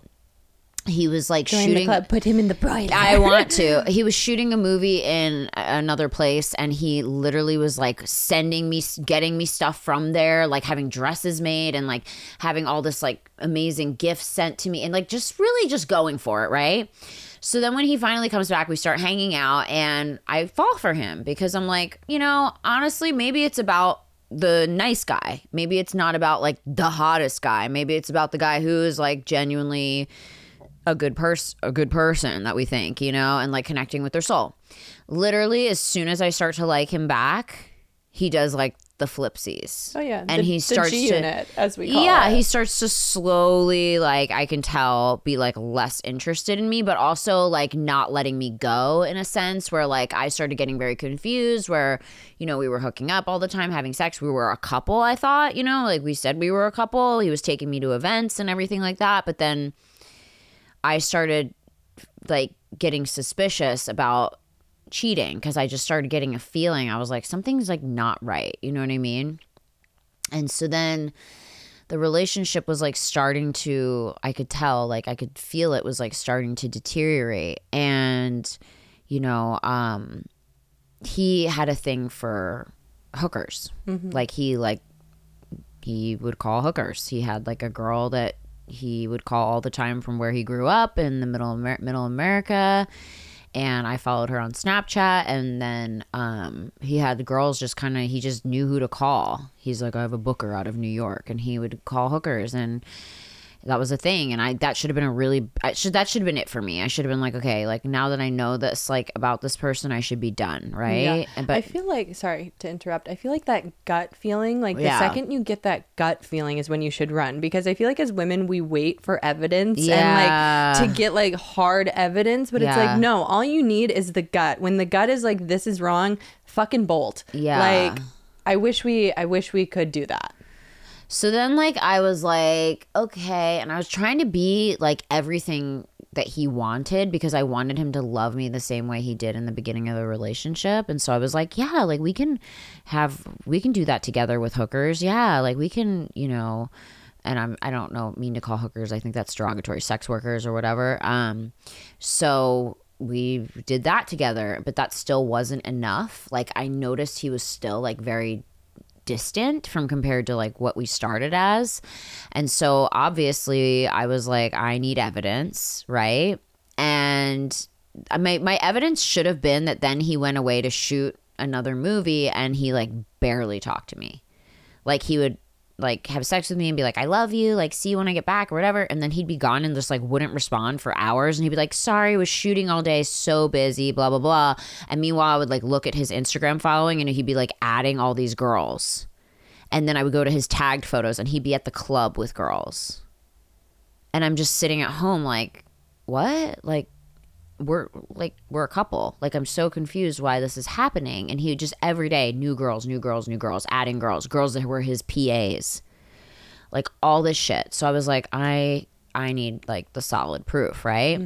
he was like shooting. Put him in the broiler. I want to. He was shooting a movie in another place, and he literally was like sending me, getting me stuff from there, like having dresses made and like having all this like amazing gifts sent to me, and like just really just going for it, right? So then when he finally comes back, we start hanging out, and I fall for him because I'm like, you know, honestly, maybe it's about the nice guy. Maybe it's not about like the hottest guy. Maybe it's about the guy who is like genuinely a good person a good person that we think you know and like connecting with their soul. Literally as soon as i start to like him back he does like the flipsies. Oh yeah, and the- he starts G to unit, as we call yeah it. he starts to slowly like i can tell be like less interested in me but also like not letting me go in a sense where like i started getting very confused where you know we were hooking up all the time having sex. We were a couple i thought you know like we said we were a couple. He was taking me to events and everything like that but then I started like getting suspicious about cheating because I just started getting a feeling. I was like, something's like not right. You know what I mean? And so then the relationship was like starting to, I could tell, like I could feel it was like starting to deteriorate. And, you know, um, he had a thing for hookers. Like he like he would call hookers. He had like a girl that he would call all the time from where he grew up in the middle Amer- middle America. And I followed her on Snapchat, and then um, he had the girls just kind of. He just knew who to call. He's like, I have a booker out of New York, and he would call hookers, and that was a thing and i that should have been a really i should that should have been it for me i should have been like okay like now that i know this like about this person i should be done right Yeah. But I feel like sorry to interrupt. I feel like that gut feeling, like the Yeah. second you get that gut feeling is when you should run because I feel like as women we wait for evidence Yeah. and like to get like hard evidence, but it's like no, all you need is the gut. When the gut is like this is wrong, fucking bolt. Yeah. Like I wish we I wish we could do that. So then, like, I was like, okay. And I was trying to be like everything that he wanted because I wanted him to love me the same way he did in the beginning of the relationship. And so I was like, yeah, like, we can have, we can do that together with hookers. Yeah. Like, we can, you know, and I'm, I don't know, mean to call hookers. I think that's derogatory, sex workers or whatever. Um, so we did that together, but that still wasn't enough. Like, I noticed he was still like very distant from compared to like what we started as. And so obviously I was like I need evidence, right? And my my evidence should have been that then he went away to shoot another movie and he like barely talked to me. Like he would like have sex with me and be like, I love you, like see you when I get back or whatever. And then he'd be gone and just like wouldn't respond for hours. And he'd be like, sorry, was shooting all day, so busy, blah, blah, blah. And meanwhile, I would like look at his Instagram following and he'd be like adding all these girls. And then I would go to his tagged photos and he'd be at the club with girls. And I'm just sitting at home like, what? Like, we're like we're a couple. Like I'm so confused why this is happening. And he would just every day new girls, new girls, new girls, adding girls, girls that were his PAs, like all this shit. So I was like, I I need like the solid proof, right?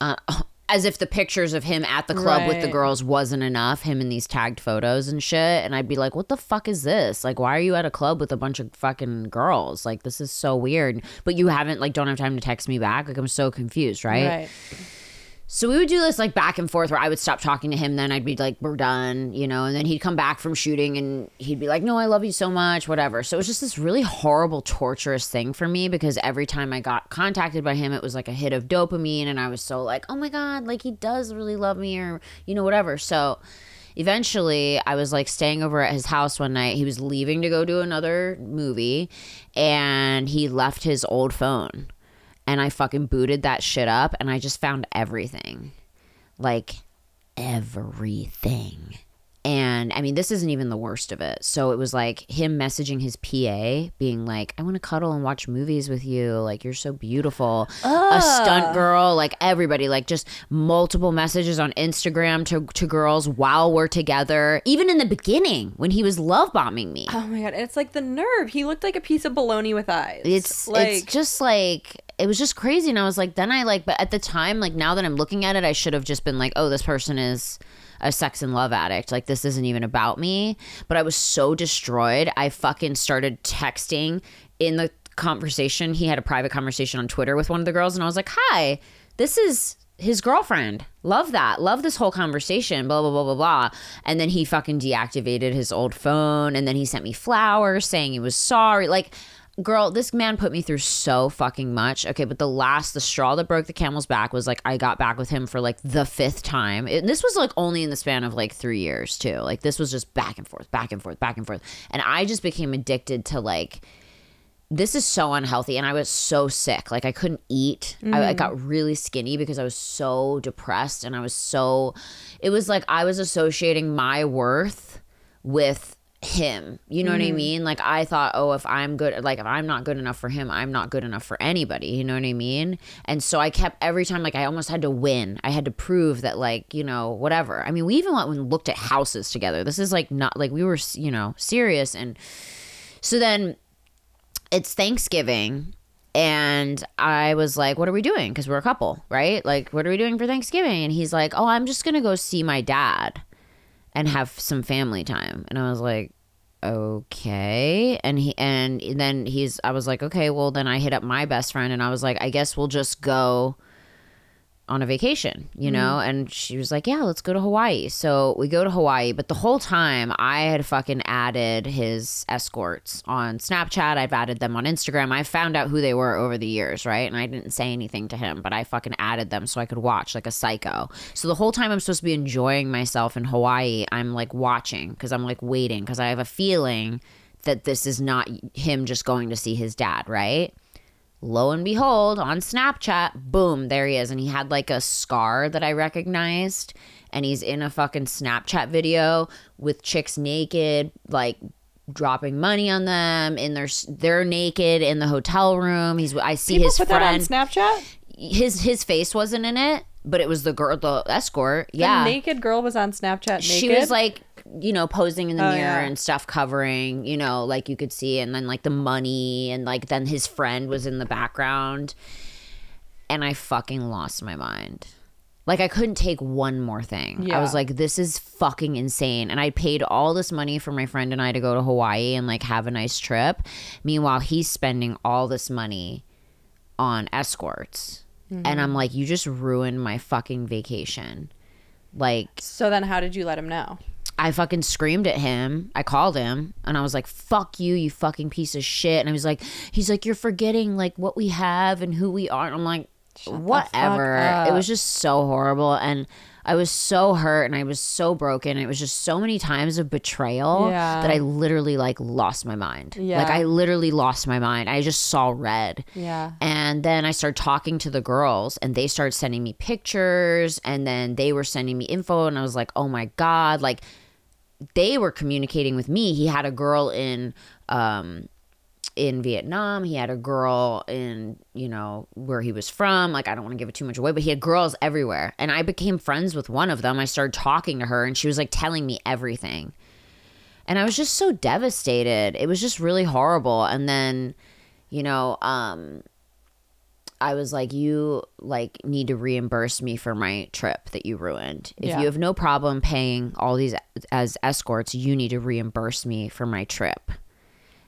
Uh, as if the pictures of him at the club with the girls wasn't enough. Him in these tagged photos and shit. And I'd be like, what the fuck is this? Like, why are you at a club with a bunch of fucking girls? Like, this is so weird. But you haven't like don't have time to text me back. Like, I'm so confused, Right. So we would do this like back and forth where I would stop talking to him, then I'd be like, we're done, you know, and then he'd come back from shooting and he'd be like, no, I love you so much, whatever. So it was just this really horrible, torturous thing for me because every time I got contacted by him, it was like a hit of dopamine and I was so like, oh my God, like he does really love me or, you know, whatever. So eventually I was like staying over at his house one night. He was leaving to go do another movie and he left his old phone and I fucking booted that shit up and I just found everything. Like everything. And I mean, this isn't even the worst of it. So it was like him messaging his PA, being like, I want to cuddle and watch movies with you. Like, you're so beautiful. A stunt girl, like everybody, like just multiple messages on Instagram to, to girls while we're together. Even in the beginning when he was love bombing me. Oh my god, it's like the nerve. He looked like a piece of bologna with eyes. It's like it's just like it was just crazy and I was like then I like but at the time like now that I'm looking at it I should have just been like oh this person is a sex and love addict like this isn't even about me but I was so destroyed I fucking started texting in the conversation he had a private conversation on Twitter with one of the girls and I was like hi this is his girlfriend. Love that. Love this whole conversation. Blah, blah, blah, blah, blah. And then he fucking deactivated his old phone. And then he sent me flowers saying he was sorry. Like, girl, this man put me through so fucking much. Okay, but the last, the straw that broke the camel's back was like I got back with him for like the fifth time. It, this was like only in the span of like three years, too. Like, this was just back and forth, back and forth, back and forth. And I just became addicted to like, this is so unhealthy and i was so sick like i couldn't eat I, I mm-hmm. got really skinny because i was so depressed and i was so it was like i was associating my worth with him. You know what i mm-hmm. mean? Like i thought oh if i'm good like if i'm not good enough for him i'm not good enough for anybody. You know what i mean? And so i kept every time like i almost had to win. I had to prove that like you know whatever. I mean we even went and looked at houses together. This is like not like we were you know serious. And so then it's Thanksgiving and I was like, what are we doing? Because we're a couple, right? Like, what are we doing for Thanksgiving? And he's like, oh, I'm just going to go see my dad and have some family time. And I was like, okay. And he, and then he's, I was like, okay, well, then I hit up my best friend and I was like, I guess we'll just go on a vacation, you know? Mm-hmm. And she was like, Yeah, let's go to Hawaii. So we go to Hawaii. But the whole time I had fucking added his escorts on Snapchat. I've added them on Instagram. I found out who they were over the years, right? And I didn't say anything to him, but I fucking added them so I could watch like a psycho. So the whole time I'm supposed to be enjoying myself in Hawaii, I'm like watching because I'm like waiting because I have a feeling that this is not him just going to see his dad, right? Lo and behold, on Snapchat, boom, there he is. And he had like a scar that I recognized. And he's in a fucking Snapchat video with chicks naked, like dropping money on them. In their, they're naked in the hotel room. He's, I see People his put friend. that on Snapchat. his his face wasn't in it, but it was the girl, the escort. The Yeah, naked girl was on Snapchat. Naked. she was like you know posing in the Oh, mirror yeah. and stuff covering you know like you could see and then like the money and like then his friend was in the background. And i fucking lost my mind. Like i couldn't take one more thing. I was like this is fucking insane. And i paid all this money for my friend and i to go to hawaii and like have a nice trip. Meanwhile he's spending all this money on escorts. Mm-hmm. and i'm like you just ruined my fucking vacation. Like So then, how did you let him know? I fucking screamed at him. I called him and I was like, fuck you, you fucking piece of shit. And I was like, he's like, you're forgetting like what we have and who we are. And I'm like, whatever. It was just so horrible. And I was so hurt and I was so broken. It was just so many times of betrayal Yeah. that I literally like lost my mind. Yeah. Like I literally lost my mind. I just saw red. Yeah. And then I started talking to the girls and they started sending me pictures and then they were sending me info and I was like, "Oh my god, like they were communicating with me. He had a girl in um in Vietnam, he had a girl in, you know, where he was from. Like I don't want to give it too much away, but he had girls everywhere. And I became friends with one of them. I started talking to her and she was like telling me everything. And I was just so devastated. It was just really horrible. And then, you know, um I was like, you like need to reimburse me for my trip that you ruined. If Yeah. you have no problem paying all these as escorts, you need to reimburse me for my trip.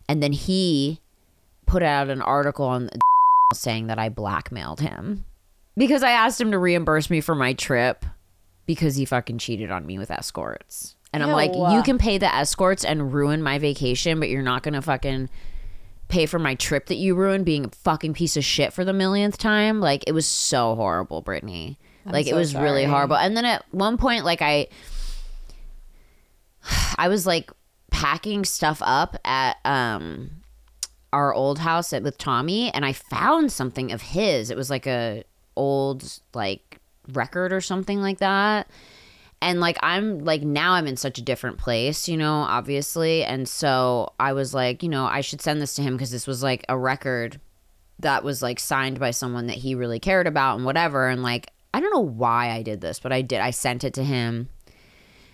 And then he put out an article on saying that I blackmailed him because I asked him to reimburse me for my trip because he fucking cheated on me with escorts. And I'm like, you can pay the escorts and ruin my vacation, but you're not gonna fucking pay for my trip that you ruined being a fucking piece of shit for the millionth time. Like it was so horrible, Brittany. like it so was really horrible. And then at one point, like I I was like packing stuff up at um our old house at, with Tommy and I found something of his. It was like a old like record or something like that. And like I'm like now I'm in such a different place, you know, obviously. And so I was like, you know, I should send this to him because this was like a record that was like signed by someone that he really cared about and whatever. And like, I don't know why I did this, but I did. I sent it to him.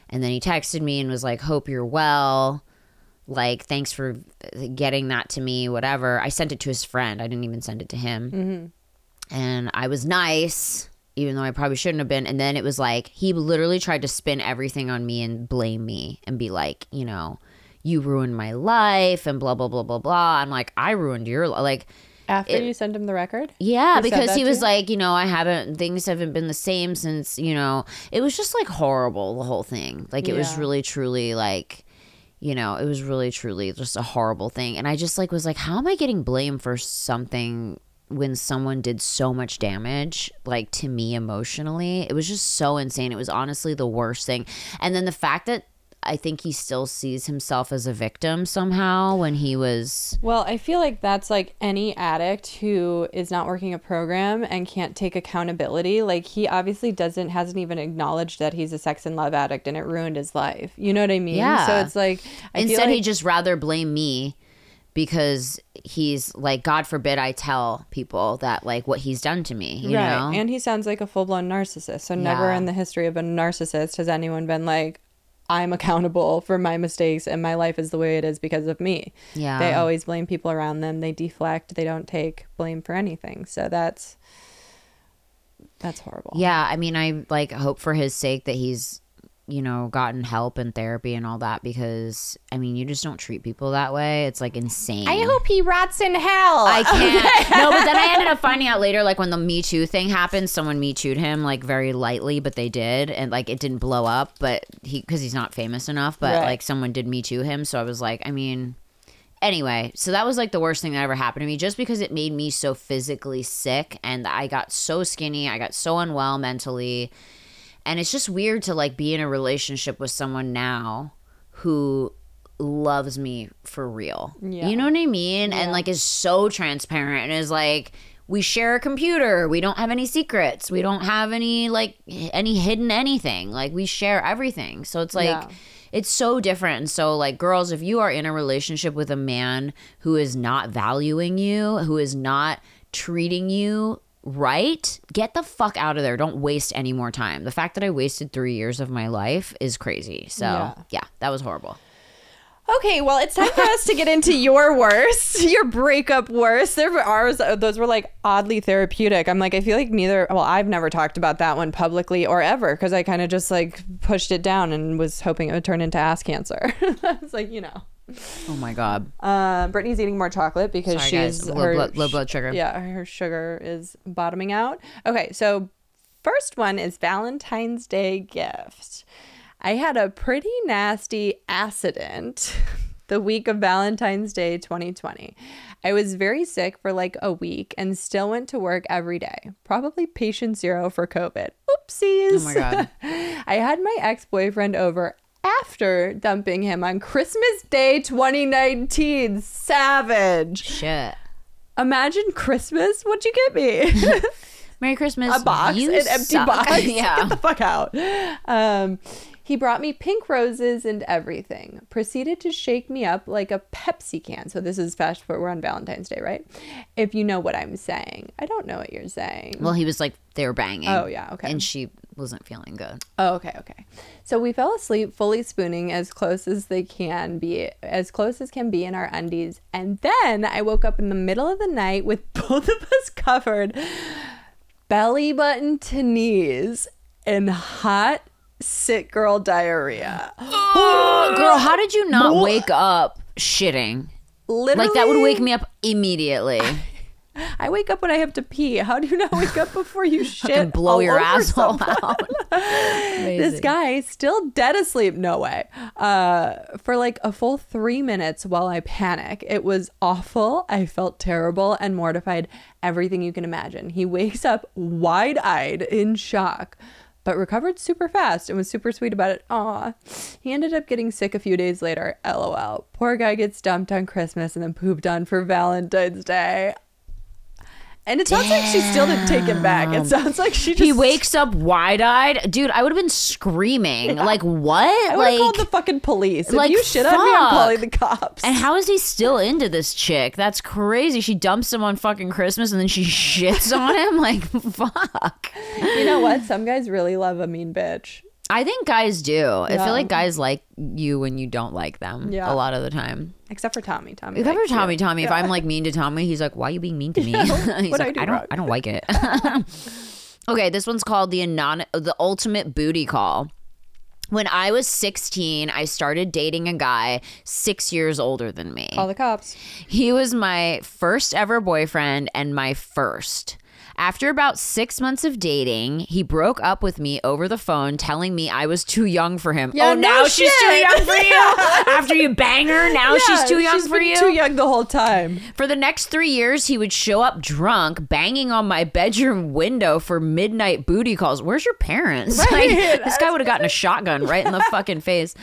And then he texted me and was like, Hope you're well. Like, thanks for uh, getting that to me, whatever. I sent it to his friend. I didn't even send it to him. Mm-hmm. And I was nice, even though I probably shouldn't have been. And then it was like, he literally tried to spin everything on me and blame me and be like, you know, you ruined my life and blah, blah, blah, blah, blah. I'm like, I ruined your life. Like, After you sent him the record? yeah, because he was you? like, you know, I haven't things haven't been the same since, you know, it was just like horrible the whole thing. Like it was really truly like you know, it was really truly just a horrible thing. And I just like was like, how am I getting blamed for something when someone did so much damage like to me emotionally? It was just so insane. It was honestly the worst thing. And then the fact that I think he still sees himself as a victim somehow when he was Well, I feel like that's like any addict who is not working a program and can't take accountability. Like he obviously doesn't hasn't even acknowledged that he's a sex and love addict and it ruined his life. You know what I mean? Yeah. So it's like I feel Instead, like, he just rather blame me because he's like, God forbid I tell people that like what he's done to me, you know? And he sounds like a full blown narcissist. So never in the history of a narcissist has anyone been like, I'm accountable for my mistakes and my life is the way it is because of me. Yeah. They always blame people around them. They deflect. They don't take blame for anything. So that's that's horrible. yeah, I mean, I like hope for his sake that he's, you know, gotten help and therapy and all that because I mean, you just don't treat people that way. It's like insane. I hope he rots in hell. I can't. no, but then I ended up finding out later, like when the Me Too thing happened, someone Me Too'd him like very lightly, but they did, and like it didn't blow up, but he because he's not famous enough, but Right. like someone did Me Too him, so I was like, I mean, anyway, so that was like the worst thing that ever happened to me, just because it made me so physically sick, and I got so skinny, I got so unwell mentally, and it's just weird to like be in a relationship with someone now who loves me for real. Yeah. You know what I mean? And like is so transparent and is like we share a computer. We don't have any secrets. We don't have any like any hidden anything. Like we share everything. So it's like Yeah. it's so different. And so like girls, if you are in a relationship with a man who is not valuing you, who is not treating you right, get the fuck out of there. Don't waste any more time. The fact that I wasted 3 years of my life is crazy. So, Yeah. yeah, that was horrible. Okay, well, it's time for us to get into your worst, your breakup worst. There were ours; uh, those were like oddly therapeutic. I'm like, I feel like neither. Well, I've never talked about that one publicly or ever because I kind of just like pushed it down and was hoping it would turn into ass cancer. it's like you know. Oh my god. Uh, Brittany's eating more chocolate because Sorry, she's guys. Low her blood- low blood sugar. Yeah, her sugar is bottoming out. Okay, so first one is Valentine's Day gift. I had a pretty nasty accident the week of Valentine's Day 2020. I was very sick for like a week and still went to work every day. Probably patient zero for COVID. Oopsies. Oh my God. I had my ex boyfriend over after dumping him on Christmas Day 2019. Savage. Shit. Imagine Christmas. What'd you get me? Merry Christmas. a box, You an empty suck. box. yeah. Get the fuck out. Um, he brought me pink roses and everything. Proceeded to shake me up like a Pepsi can. So this is fast forward. We're on Valentine's Day, right? If you know what I'm saying. I don't know what you're saying. Well, he was like they were banging. Oh, yeah, okay. And she wasn't feeling good. Oh, okay, okay. So we fell asleep fully spooning as close as they can be, as close as can be in our undies. And then I woke up in the middle of the night with both of us covered belly button to knees in hot sick girl diarrhea. Girl, how did you not wake up shitting? Literally, Like that would wake me up immediately. I wake up when I have to pee. How do you not wake up before you shit? and blow your asshole out. this guy still dead asleep no way uh for like a full three minutes while i panic it was awful i felt terrible and mortified everything you can imagine he wakes up wide-eyed in shock but recovered super fast and was super sweet about it. Aw. He ended up getting sick a few days later. LOL. Poor guy gets dumped on Christmas and then pooped on for Valentine's Day. And it sounds like she still didn't take him back. It sounds like she just He wakes up wide eyed. Dude, I would have been screaming. Like, what? I would like, called the fucking police. If like, you shit on me, I'm fuck. calling the cops. and how is he still into this chick? That's crazy. She dumps him on fucking Christmas and then she shits on him. Like, fuck. you know what? Some guys really love a mean bitch. I think guys do. I feel like guys like you when you don't like them Yeah. a lot of the time. Except for Tommy. Tommy. Except for likes you. Tommy, Tommy. If I'm like mean to Tommy, he's like, "Why are you being mean to me?" he's what'd I like, do "I don't. I don't like it." okay, this one's called the anon- the ultimate booty call. When I was 16, I started dating a guy six years older than me. Call the cops. He was my first ever boyfriend and my first. After about six months of dating, he broke up with me over the phone, telling me I was too young for him. Yeah, oh, no now she's too young for you. After you bang her, now Yeah, she's too young she's for been you. Too young the whole time. For the next three years, he would show up drunk, banging on my bedroom window for midnight booty calls. Where's your parents? Like, this guy would have gotten a shotgun right in the fucking face.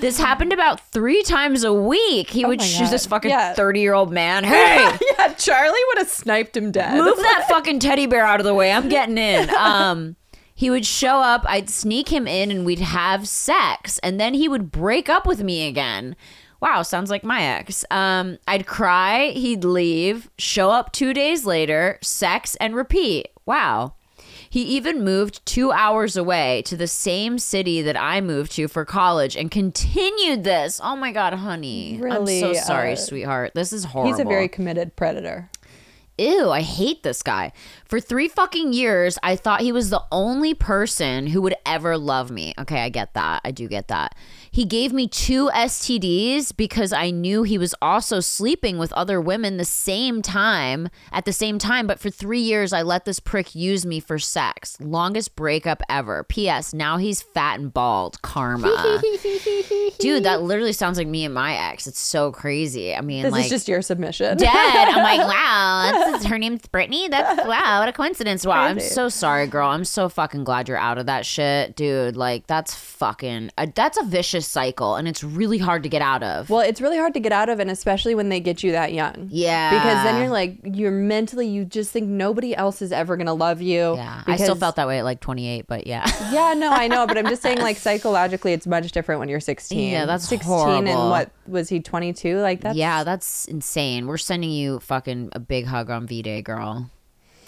This happened about three times a week. He oh would Oh my shoot this fucking 30 year old man. Hey, yeah, Charlie would have sniped him dead. move that fucking teddy bear out of the way. I'm getting in. Um, he would show up, I'd sneak him in, and we'd have sex, and then he would break up with me again. Wow, sounds like my ex. Um, I'd cry, he'd leave, show up two days later, sex, and repeat. Wow. He even moved two hours away to the same city that I moved to for college and continued this. Oh my God, honey. Really, I'm so sorry, uh, sweetheart. This is horrible. He's a very committed predator. Ew, I hate this guy. For three fucking years, I thought he was the only person who would ever love me. Okay, I get that. I do get that. He gave me two STDs because I knew he was also sleeping with other women the same time, at the same time. But for three years, I let this prick use me for sex. Longest breakup ever. P.S. Now he's fat and bald. Karma. Dude, that literally sounds like me and my ex. It's so crazy. I mean, This like is just your submission. dead. I'm like, wow, that's her name's Brittany. That's wow, what a coincidence. Wow, I'm so sorry, girl. I'm so fucking glad you're out of that shit, dude. Like, that's fucking, uh, that's a vicious cycle, and it's really hard to get out of. Well, it's really hard to get out of, and especially when they get you that young. Yeah. Because then you're like, you're mentally, you just think nobody else is ever gonna love you. yeah, I still felt that way at like 28, but yeah. Yeah, no, I know, but I'm just saying, like psychologically, it's much different when you're 16. Yeah, that's 16, horrible. and what was he 22? Like that's yeah, that's insane. We're sending you fucking a big hug on V Day, girl.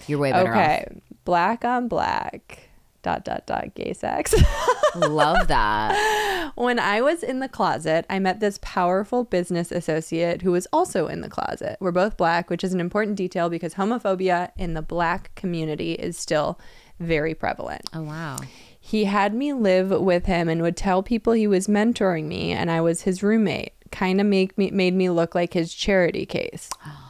You're way better okay. Black on black. Dot dot dot. Gay sex. Love that. when I was in the closet, I met this powerful business associate who was also in the closet. We're both black, which is an important detail because homophobia in the black community is still very prevalent. Oh, wow. He had me live with him and would tell people he was mentoring me and I was his roommate. Kind of make me made me look like his charity case.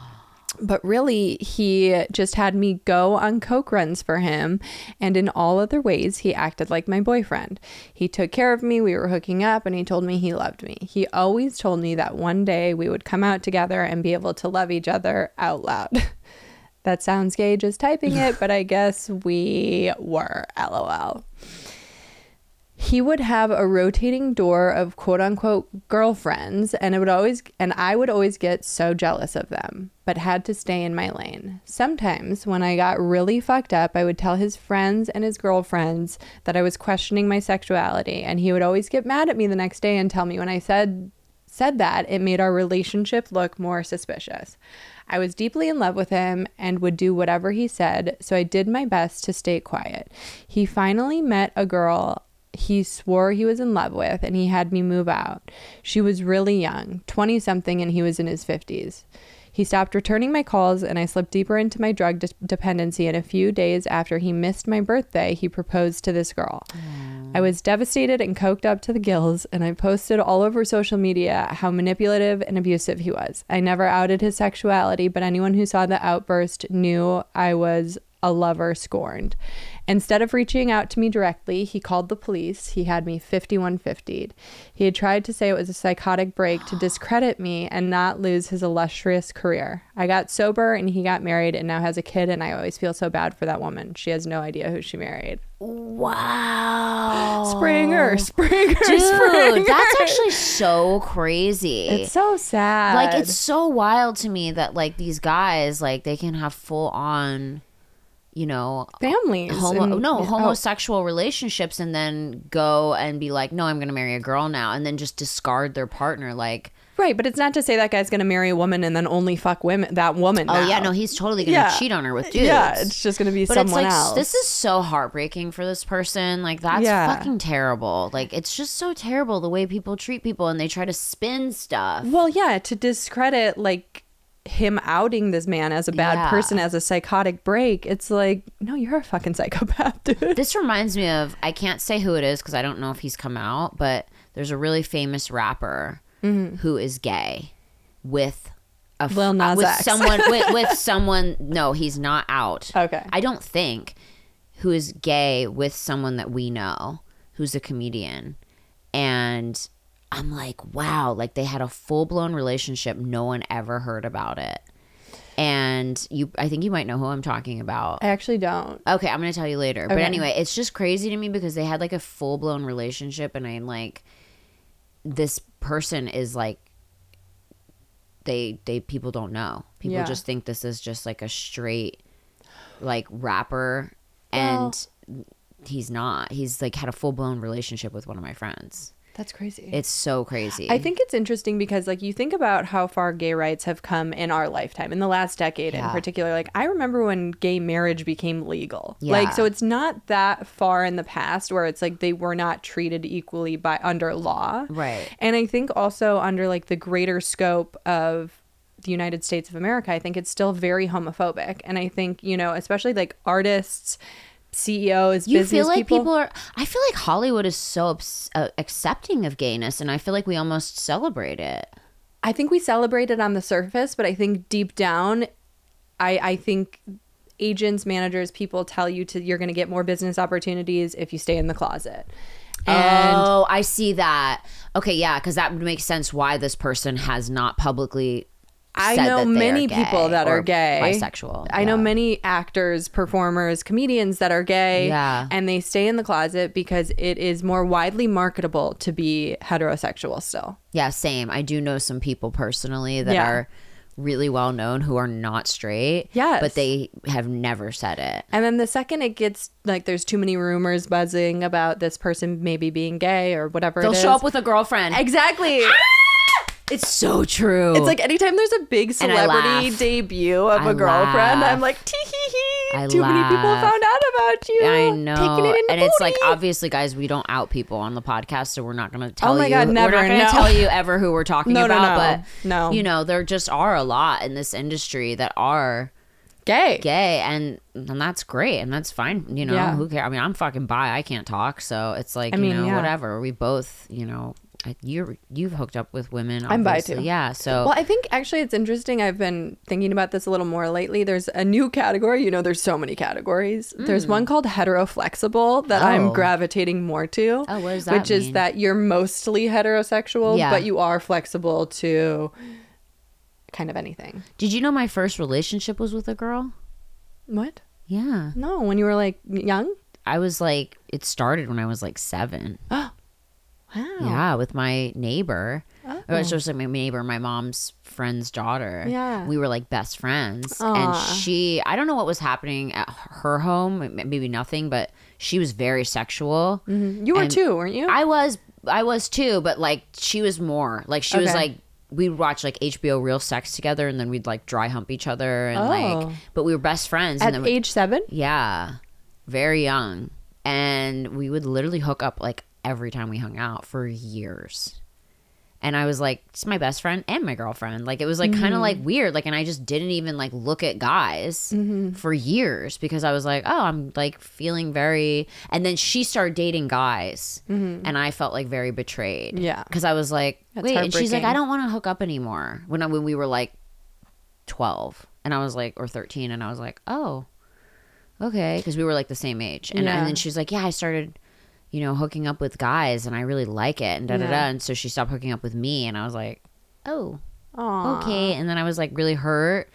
But really, he just had me go on coke runs for him, and in all other ways, he acted like my boyfriend. He took care of me, we were hooking up, and he told me he loved me. He always told me that one day we would come out together and be able to love each other out loud. that sounds gay just typing it, but I guess we were. LOL he would have a rotating door of quote unquote girlfriends and it would always and I would always get so jealous of them but had to stay in my lane. Sometimes when I got really fucked up I would tell his friends and his girlfriends that I was questioning my sexuality and he would always get mad at me the next day and tell me when I said said that it made our relationship look more suspicious. I was deeply in love with him and would do whatever he said, so I did my best to stay quiet. He finally met a girl he swore he was in love with and he had me move out. She was really young, 20 something, and he was in his 50s. He stopped returning my calls and I slipped deeper into my drug de- dependency. And a few days after he missed my birthday, he proposed to this girl. I was devastated and coked up to the gills, and I posted all over social media how manipulative and abusive he was. I never outed his sexuality, but anyone who saw the outburst knew I was a lover scorned. Instead of reaching out to me directly, he called the police. He had me 5150'd. He had tried to say it was a psychotic break to discredit me and not lose his illustrious career. I got sober and he got married and now has a kid, and I always feel so bad for that woman. She has no idea who she married. Wow. Springer, Springer, Dude, Springer. that's actually so crazy. It's so sad. like it's so wild to me that like these guys like they can have full on you know families. homo and- no oh, homosexual relationships and then go and be like no i'm gonna marry a girl now and then just discard their partner like right, but it's not to say that guy's going to marry a woman and then only fuck women. That woman. oh now. yeah no he's totally gonna Yeah. cheat on her with dudes Yeah, it's just going to be but someone it's like else. this is so heartbreaking for this person like that's Yeah. fucking terrible like it's just so terrible the way people treat people and they try to spin stuff Well, yeah, to discredit like him outing this man as a bad Yeah. person as a psychotic break, it's like, no, you're a fucking psychopath, dude. This reminds me of I can't say who it is because I don't know if he's come out, but there's a really famous rapper Mm-hmm. who is gay with a Lil Nas with X. someone with, with someone. No, he's not out. Okay. I don't think who is gay with someone that we know who's a comedian, and I'm like, wow, like they had a full blown relationship. No one ever heard about it. And you, I think you might know who I'm talking about. I actually don't. Okay, I'm gonna tell you later. But anyway, it's just crazy to me because they had like a full blown relationship, and I'm like, this person is like, they they people don't know. People Yeah. just think this is just like a straight, like rapper, Well- and he's not. He's like had a full blown relationship with one of my friends. That's crazy. It's so crazy. I think it's interesting because, like, you think about how far gay rights have come in our lifetime, in the last decade in particular. Like, I remember when gay marriage became legal. Yeah. Like, so it's not that far in the past where it's like they were not treated equally by under law. Right. And I think also under like the greater scope of the United States of America, I think it's still very homophobic. And I think, you know, especially like artists, CEOs, you feel like people, people, are. I feel like Hollywood is so uh, accepting of gayness, and I feel like we almost celebrate it. I think we celebrate it on the surface, but I think deep down, I I think agents, managers, people tell you to you're going to get more business opportunities if you stay in the closet. And oh, I see that. Okay, yeah, because that would make sense why this person has not publicly. I know many people that are gay, bisexual. I know many actors, performers, comedians that are gay, Yeah. and they stay in the closet because it is more widely marketable to be heterosexual still. Yeah, same. I do know some people personally that Yeah. are really well known who are not straight. Yes. but they have never said it. And then the second it gets like there's too many rumors buzzing about this person maybe being gay or whatever They'll show up with a girlfriend. exactly. Ah! It's so true. It's like anytime there's a big celebrity debut of I a girlfriend, laugh. I'm like, tee hee hee. Too many people found out about you. I Taking know, it and it's like obviously, guys, we don't out people on the podcast, so we're not going to oh tell you. Oh my you. God, never, we're not going to no. tell you ever who we're talking No, about. no, But no. you know, there just are a lot in this industry that are gay. gay, and and that's great, and that's fine. You know, Yeah. who cares? I mean, I'm fucking bi. I can't talk, so it's like I you mean, know, yeah. whatever. We both, you know, I, you're you've hooked up with women. I'm bi, too. Yeah, so Well, I think actually it's interesting. I've been thinking about this a little more lately. There's a new category. You know, there's so many categories. There's one called heteroflexible that I'm Mm. Oh. gravitating more to. Oh, what does that Which is that you're mostly heterosexual, Yeah. but you are flexible to kind of anything. did you know my first relationship was with a girl? What? Yeah, No, when you were like young? I was like, it started when I was like seven. Wow. Yeah, with my neighbor. Oh. It was just like my neighbor, my mom's friend's daughter. Yeah. We were like best friends. Aw. And she, I don't know what was happening at her home, maybe nothing, but she was very sexual. Mm-hmm. You were And too, weren't you? I was, I was too, but like she was more. Like she was like, we'd watch like HBO Real Sex together and then we'd like dry hump each other and Oh. like, but we were best friends. At and then age seven? yeah, very young. And we would literally hook up like every time we hung out for years. And I was like, it's my best friend and my girlfriend. Like it was like kind of like mm-hmm. weird. Like, and I just didn't even like look at guys mm-hmm. for years because I was like, oh, I'm like feeling very. And then she started dating guys, mm-hmm. and I felt like very betrayed. Yeah. because I was like, That's wait, and she's like. I don't want to hook up anymore. When I, when we were like twelve, and I was like, or thirteen, and I was like, oh okay, because we were like the same age, and, Yeah. and then she's like, yeah, I started, you know, hooking up with guys, and I really like it, and da da da, and so she stopped hooking up with me, and I was like, oh, Aw. okay, and then I was like really hurt,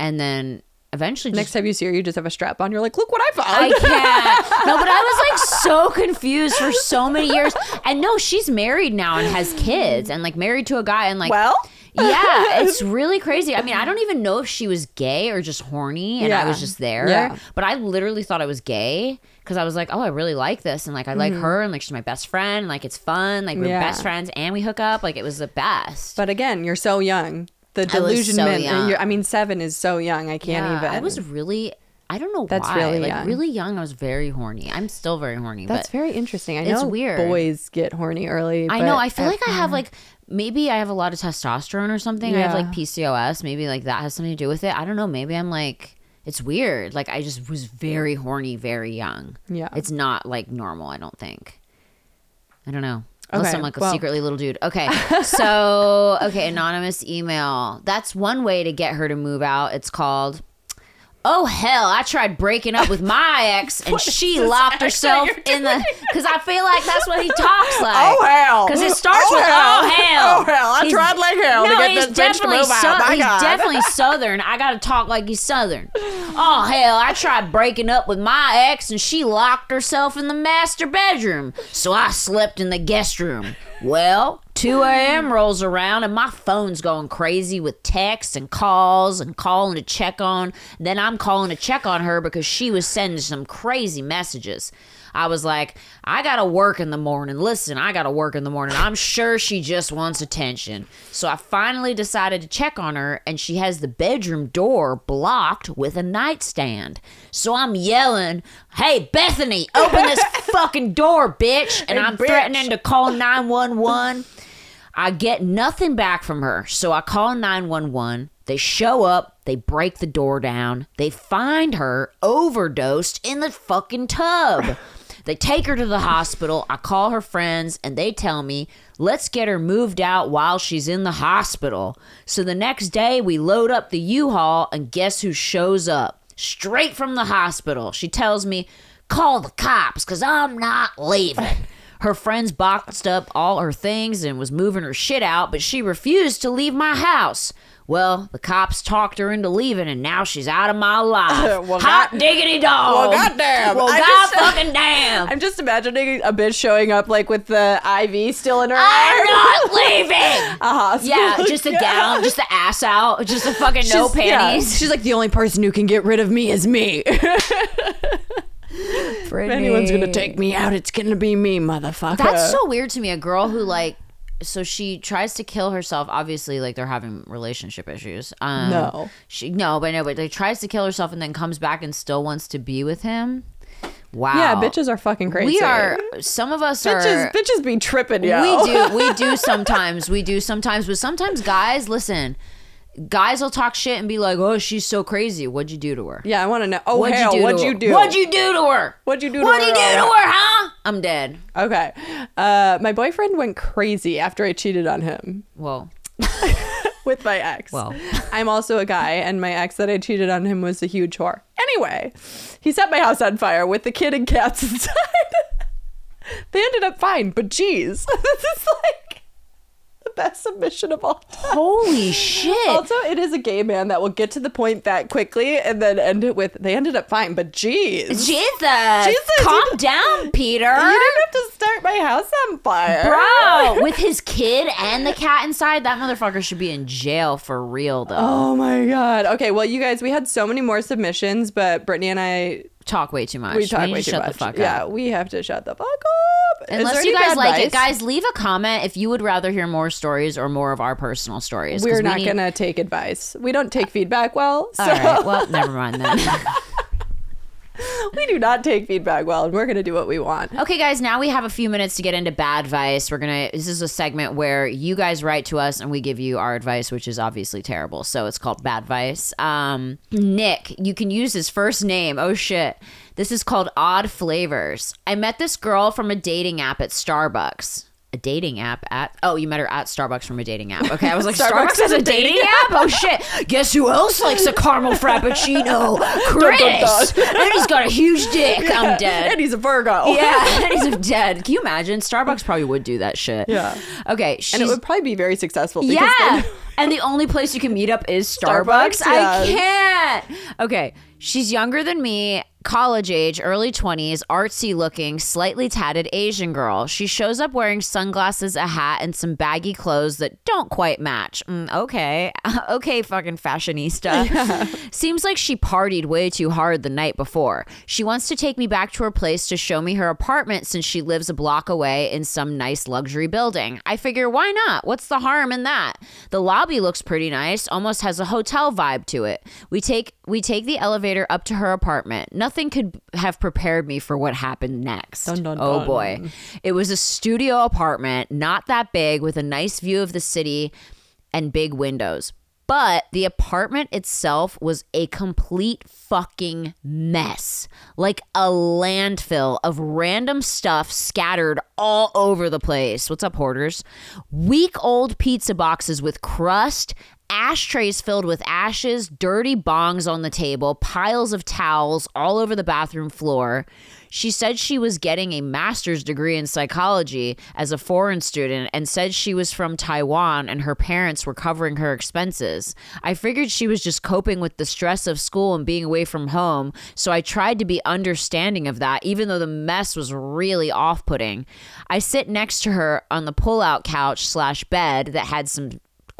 and then eventually Next just time you see her, you just have a strap on. You're like, look what I found. I can't. No, but I was like so confused for so many years. And no, she's married now and has kids and like married to a guy and like well, yeah, it's really crazy. I mean, I don't even know if she was gay or just horny and I was just there. Yeah. But I literally thought I was gay because I was like, oh, I really like this. And like, I like her and like, she's my best friend. And like, it's fun. Like, we're Mm-hmm. Yeah. best friends and we hook up. Like, it was the best. but again, you're so young. The I so delusionment. I mean, seven is so young. I can't Yeah, even. I was really, I don't know why. That's why. really like, young. really young. I was very horny. I'm still very horny. That's very interesting. I know it's weird. boys get horny early. I know. I feel like I have like maybe I have a lot of testosterone or something. I have like PCOS. Maybe like that has something to do with it. I don't know. Maybe I'm like it's weird. Like I just was very horny very young. Yeah. It's not like normal, I don't think. I don't know. Unless Okay, I'm like a well- secretly little dude. Okay. So, okay, anonymous email. That's one way to get her to move out. It's called Oh hell, I tried breaking up with my ex and she locked herself in the cuz I feel like that's what he talks oh, like. Oh, hell. Cuz it starts Oh, with oh, hell. oh hell. Oh, hell. I He's- tried like hell to get this bitch to move out. My he's God. definitely southern. I got to talk like he's southern. Oh hell, I tried breaking up with my ex and she locked herself in the master bedroom. So I slept in the guest room. Well, 2 a.m. rolls around and my phone's going crazy with texts and calls and calling to check on. Then I'm calling to check on her because she was sending some crazy messages. I was like, I gotta work in the morning. Listen, I gotta work in the morning. I'm sure she just wants attention. So I finally decided to check on her, and she has the bedroom door blocked with a nightstand. So I'm yelling, Hey, Bethany, open this fucking door, bitch. And Hey, I'm bitch. threatening to call 911. I get nothing back from her. So I call 911. They show up, they break the door down, they find her overdosed in the fucking tub. They take her to the hospital. I call her friends and they tell me, let's get her moved out while she's in the hospital. So the next day, we load up the U Haul and guess who shows up? Straight from the hospital. She tells me, call the cops because I'm not leaving. Her friends boxed up all her things and was moving her shit out, but she refused to leave my house. Well, the cops talked her into leaving, and now she's out of my life. Well, Hot God- diggity dog. Well, goddamn. Well, I god just- fucking damn. I'm just imagining a bitch showing up like with the IV still in her I'm arm. not leaving. a hospital. Yeah, just a gown, just the ass out, just a fucking no She's- yeah. panties. She's like the only person who can get rid of me is me. if anyone's gonna take me out, it's gonna be me, motherfucker. That's so weird to me. A girl who like, so she tries to kill herself. Obviously, like they're having relationship issues. Um, No. she no, but no, but they tries to kill herself and then comes back and still wants to be with him. Wow. yeah, bitches are fucking crazy. We are. Some of us bitches. are. Bitches be tripping, yo. We do. We do sometimes. We do sometimes. But sometimes guys, listen. Guys will talk shit and be like, "Oh, she's so crazy. What'd you do to her? Yeah, I want to know. Oh What'd hell, you do? what'd to you her? do? What'd you do to her? What'd you do to What'd you her? do to her? Huh? I'm dead. Okay. Uh, my boyfriend went crazy after I cheated on him Well, with my ex. Well. I'm also a guy, and my ex that I cheated on him was a huge whore. Anyway, he set my house on fire with the kid and cats inside. they ended up fine, but geez, this is like best submission of all time. holy shit. Also, it is a gay man that will get to the point that quickly and then end it with, they ended up fine, but geez. Jesus. Jesus, Calm down, Peter. You didn't have to start my house on fire. Bro, with his kid and the cat inside, that motherfucker should be in jail for real, though. Oh my god. Okay, well, you guys, we had so many more submissions, but Brittany and I, Talk way too much. we talk need way to too shut much. the fuck yeah, up. we have to shut the fuck up. Unless you guys like it, guys, leave a comment if you would rather hear more stories or more of our personal stories. We're we not need- gonna take advice. We don't take feedback well, so All right. Well, never mind then. we do not take feedback well, and we're gonna do what we want. Okay, guys, now we have a few minutes to get into bad advice. We're gonna. This is a segment where you guys write to us and we give you our advice, which is obviously terrible. So it's called bad advice. Um, Nick, you can use his first name. Oh shit, this is called Odd Flavors. I met this girl from a dating app at Starbucks. A dating app at oh you met her at starbucks from a dating app. Okay i was like Starbucks starbucks, has a dating app? Oh shit. Guess who else likes a caramel frappuccino? Chris. And he's got a huge dick. I'm dead. And he's a Virgo. yeah and he's dead. Can you imagine? Starbucks probably would do that shit. Yeah. okay And it would probably be very successful. Because yeah. then- and the only place you can meet up is Starbucks. Starbucks, I yes. can't. Okay. She's younger than me, college age, early 20s, artsy looking, slightly tatted Asian girl. She shows up wearing sunglasses, a hat, and some baggy clothes that don't quite match. Mm, okay. okay, fucking fashionista. Seems like she partied way too hard the night before. She wants to take me back to her place to show me her apartment since she lives a block away in some nice luxury building. I figure, why not? What's the harm in that? The lobby looks pretty nice, almost has a hotel vibe to it. We take we take the elevator up to her apartment. Nothing could have prepared me for what happened next. Dun, dun, oh dun. boy. It was a studio apartment, not that big, with a nice view of the city and big windows. But the apartment itself was a complete fucking mess. Like a landfill of random stuff scattered all over the place. What's up, hoarders? Week old pizza boxes with crust, ashtrays filled with ashes, dirty bongs on the table, piles of towels all over the bathroom floor. She said she was getting a master's degree in psychology as a foreign student and said she was from Taiwan and her parents were covering her expenses. I figured she was just coping with the stress of school and being away from home, so I tried to be understanding of that, even though the mess was really off putting. I sit next to her on the pull out couch slash bed that had some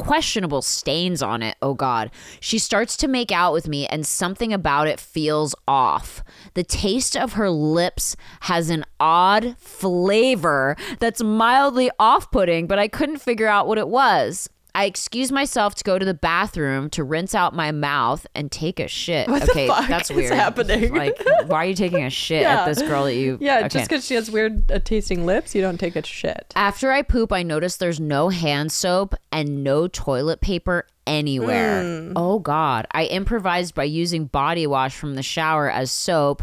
questionable stains on it. Oh God. She starts to make out with me, and something about it feels off. The taste of her lips has an odd flavor that's mildly off putting, but I couldn't figure out what it was. I excuse myself to go to the bathroom to rinse out my mouth and take a shit. What the okay, fuck that's is weird. happening? Like, why are you taking a shit Yeah. at this girl that you? Yeah, okay. just because she has weird uh, tasting lips, you don't take a shit. After I poop, I notice there's no hand soap and no toilet paper anywhere. Hmm. Oh, God. I improvised by using body wash from the shower as soap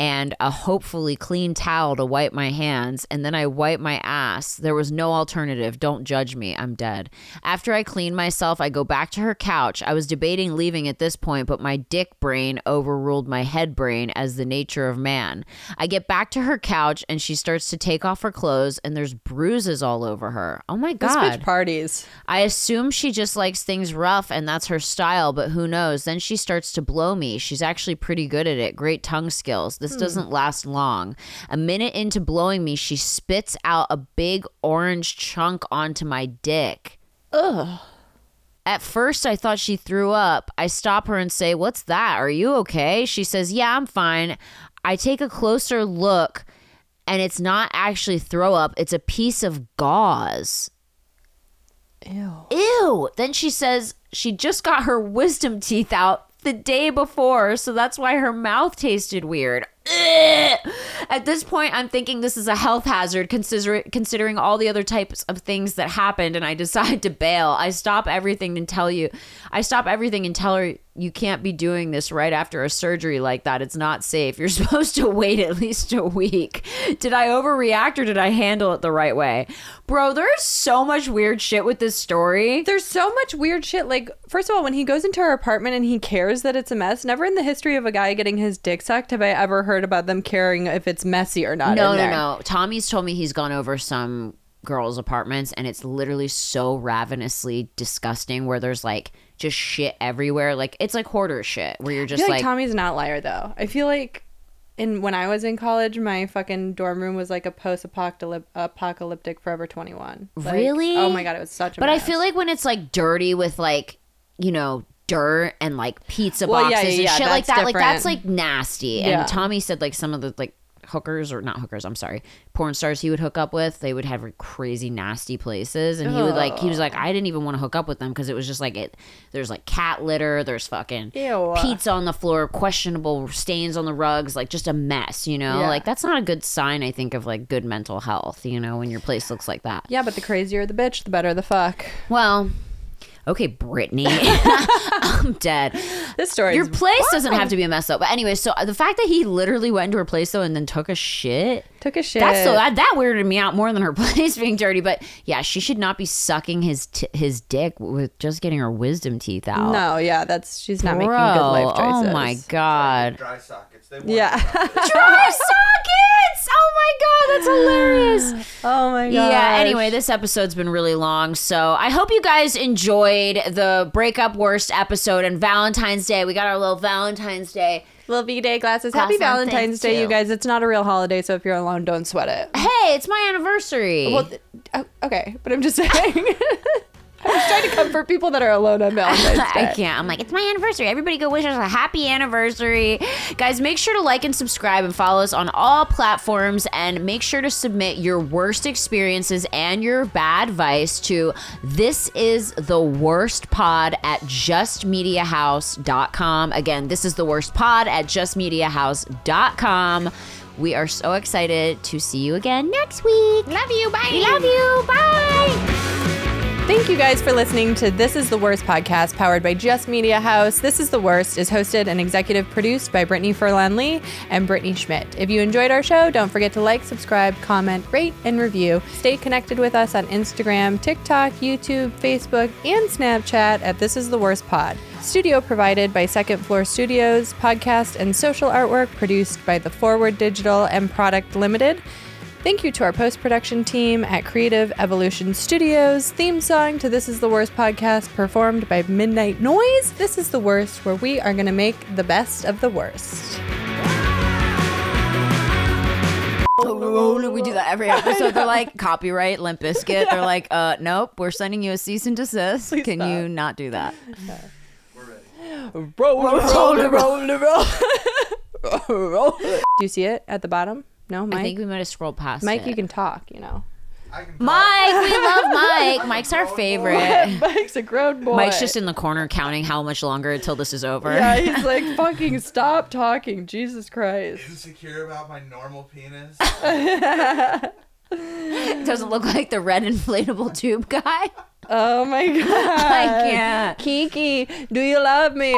and a hopefully clean towel to wipe my hands, and then I wipe my ass. There was no alternative. Don't judge me. I'm dead. After I clean myself, I go back to her couch. I was debating leaving at this point, but my dick brain overruled my head brain as the nature of man. I get back to her couch, and she starts to take off her clothes, and there's bruises all over her. Oh my God. This bitch parties. I assume she just likes things rough and that's her style, but who knows? Then she starts to blow me. She's actually pretty good at it. Great tongue skills. This Hmm. doesn't last long. A minute into blowing me, she spits out a big orange chunk onto my dick. Ugh. At first, I thought she threw up. I stop her and say, What's that? Are you okay? She says, Yeah, I'm fine. I take a closer look, and it's not actually throw up, it's a piece of gauze. Ew. Ew. Then she says she just got her wisdom teeth out the day before, so that's why her mouth tasted weird. Ugh. At this point, I'm thinking this is a health hazard, consider- considering all the other types of things that happened, and I decide to bail. I stop everything and tell you, I stop everything and tell her you can't be doing this right after a surgery like that. It's not safe. You're supposed to wait at least a week. Did I overreact or did I handle it the right way? Bro, there's so much weird shit with this story. There's so much weird shit. Like, first of all, when he goes into her apartment and he cares that it's a mess, never in the history of a guy getting his dick sucked have I ever heard about them caring if it's messy or not. No, no, there. no. Tommy's told me he's gone over some girls' apartments and it's literally so ravenously disgusting where there's like just shit everywhere. Like it's like hoarder shit where you're just like, like, Tommy's an outlier though. I feel like in when I was in college, my fucking dorm room was like a post-apocalyptic apocalyptic Forever 21. Like, Really? Oh my god, it was such a But I feel like when it's like dirty with like, you know, dirt and like pizza Well, boxes yeah, yeah, and shit like that, like that's like nasty. Yeah. And Tommy said like some of the like hookers or not hookers, I'm sorry, porn stars he would hook up with, they would have like, crazy nasty places and he would like he was like I didn't even want to hook up with them because it was just like it there's like cat litter, there's fucking Ew. pizza on the floor, questionable stains on the rugs, like just a mess, you know? Yeah. Like that's not a good sign I think of like good mental health, you know, when your place looks like that. Yeah, but the crazier the bitch, the better the fuck. Well, Okay, Brittany. I'm dead. This story. Your place doesn't have to be a mess though. But anyway, so uh, the fact that he literally went into her place though and then took a shit. took a shit. That's so that, that weirded me out more than her place being dirty. But yeah, she should not be sucking his t- his dick with just getting her wisdom teeth out. no, yeah, that's she's not Bro, making good life choices. oh my god. Dry sockets. They Yeah. Dry sockets! Oh my god, that's hilarious. oh my god. Yeah, anyway, this episode's been really long. So I hope you guys enjoyed the breakup worst episode and Valentine's Day. We got our little Valentine's Day. Little V Day glasses. Glass Happy Valentine's Day, you guys. It's not a real holiday, so if you're alone, don't sweat it. Hey, it's my anniversary. Well, th- oh, okay, but I'm just saying. I'm trying to comfort people that are alone on Valentine's Day. I can't. I'm like, it's my anniversary. Everybody go wish us a happy anniversary. Guys, make sure to like and subscribe and follow us on all platforms and make sure to submit your worst experiences and your bad advice to this is the worst pod at justmediahouse.com. Again, this is the worst pod at justmediahouse.com. We are so excited to see you again next week. Love you. Bye. Love you. Bye. Thank you guys for listening to This is the Worst podcast powered by Just Media House. This is the Worst is hosted and executive produced by Brittany Furlan Lee and Brittany Schmitt. If you enjoyed our show, don't forget to like, subscribe, comment, rate, and review. Stay connected with us on Instagram, TikTok, YouTube, Facebook, and Snapchat at This is the Worst Pod. Studio provided by Second Floor Studios, podcast and social artwork produced by The Forward Digital and Product Limited. Thank you to our post production team at Creative Evolution Studios. Theme song to This Is the Worst podcast performed by Midnight Noise. This is the worst, where we are going to make the best of the worst. We do that every episode. They're like copyright Limp Bizkit. They're like, uh, nope, we're sending you a cease and desist. Can stop. you not do that? We're ready. Roll, roll, roll, roll, roll. Do you see it at the bottom? No, Mike. I think we might have scrolled past Mike, it. you can talk. You know, Mike, we love Mike. Mike's our favorite. Mike's a grown boy. Mike's just in the corner counting how much longer until this is over. Yeah, he's like, fucking stop talking. Jesus Christ. insecure about my normal penis. Doesn't look like the red inflatable tube guy. Oh my god. I can't. Kiki, do you love me?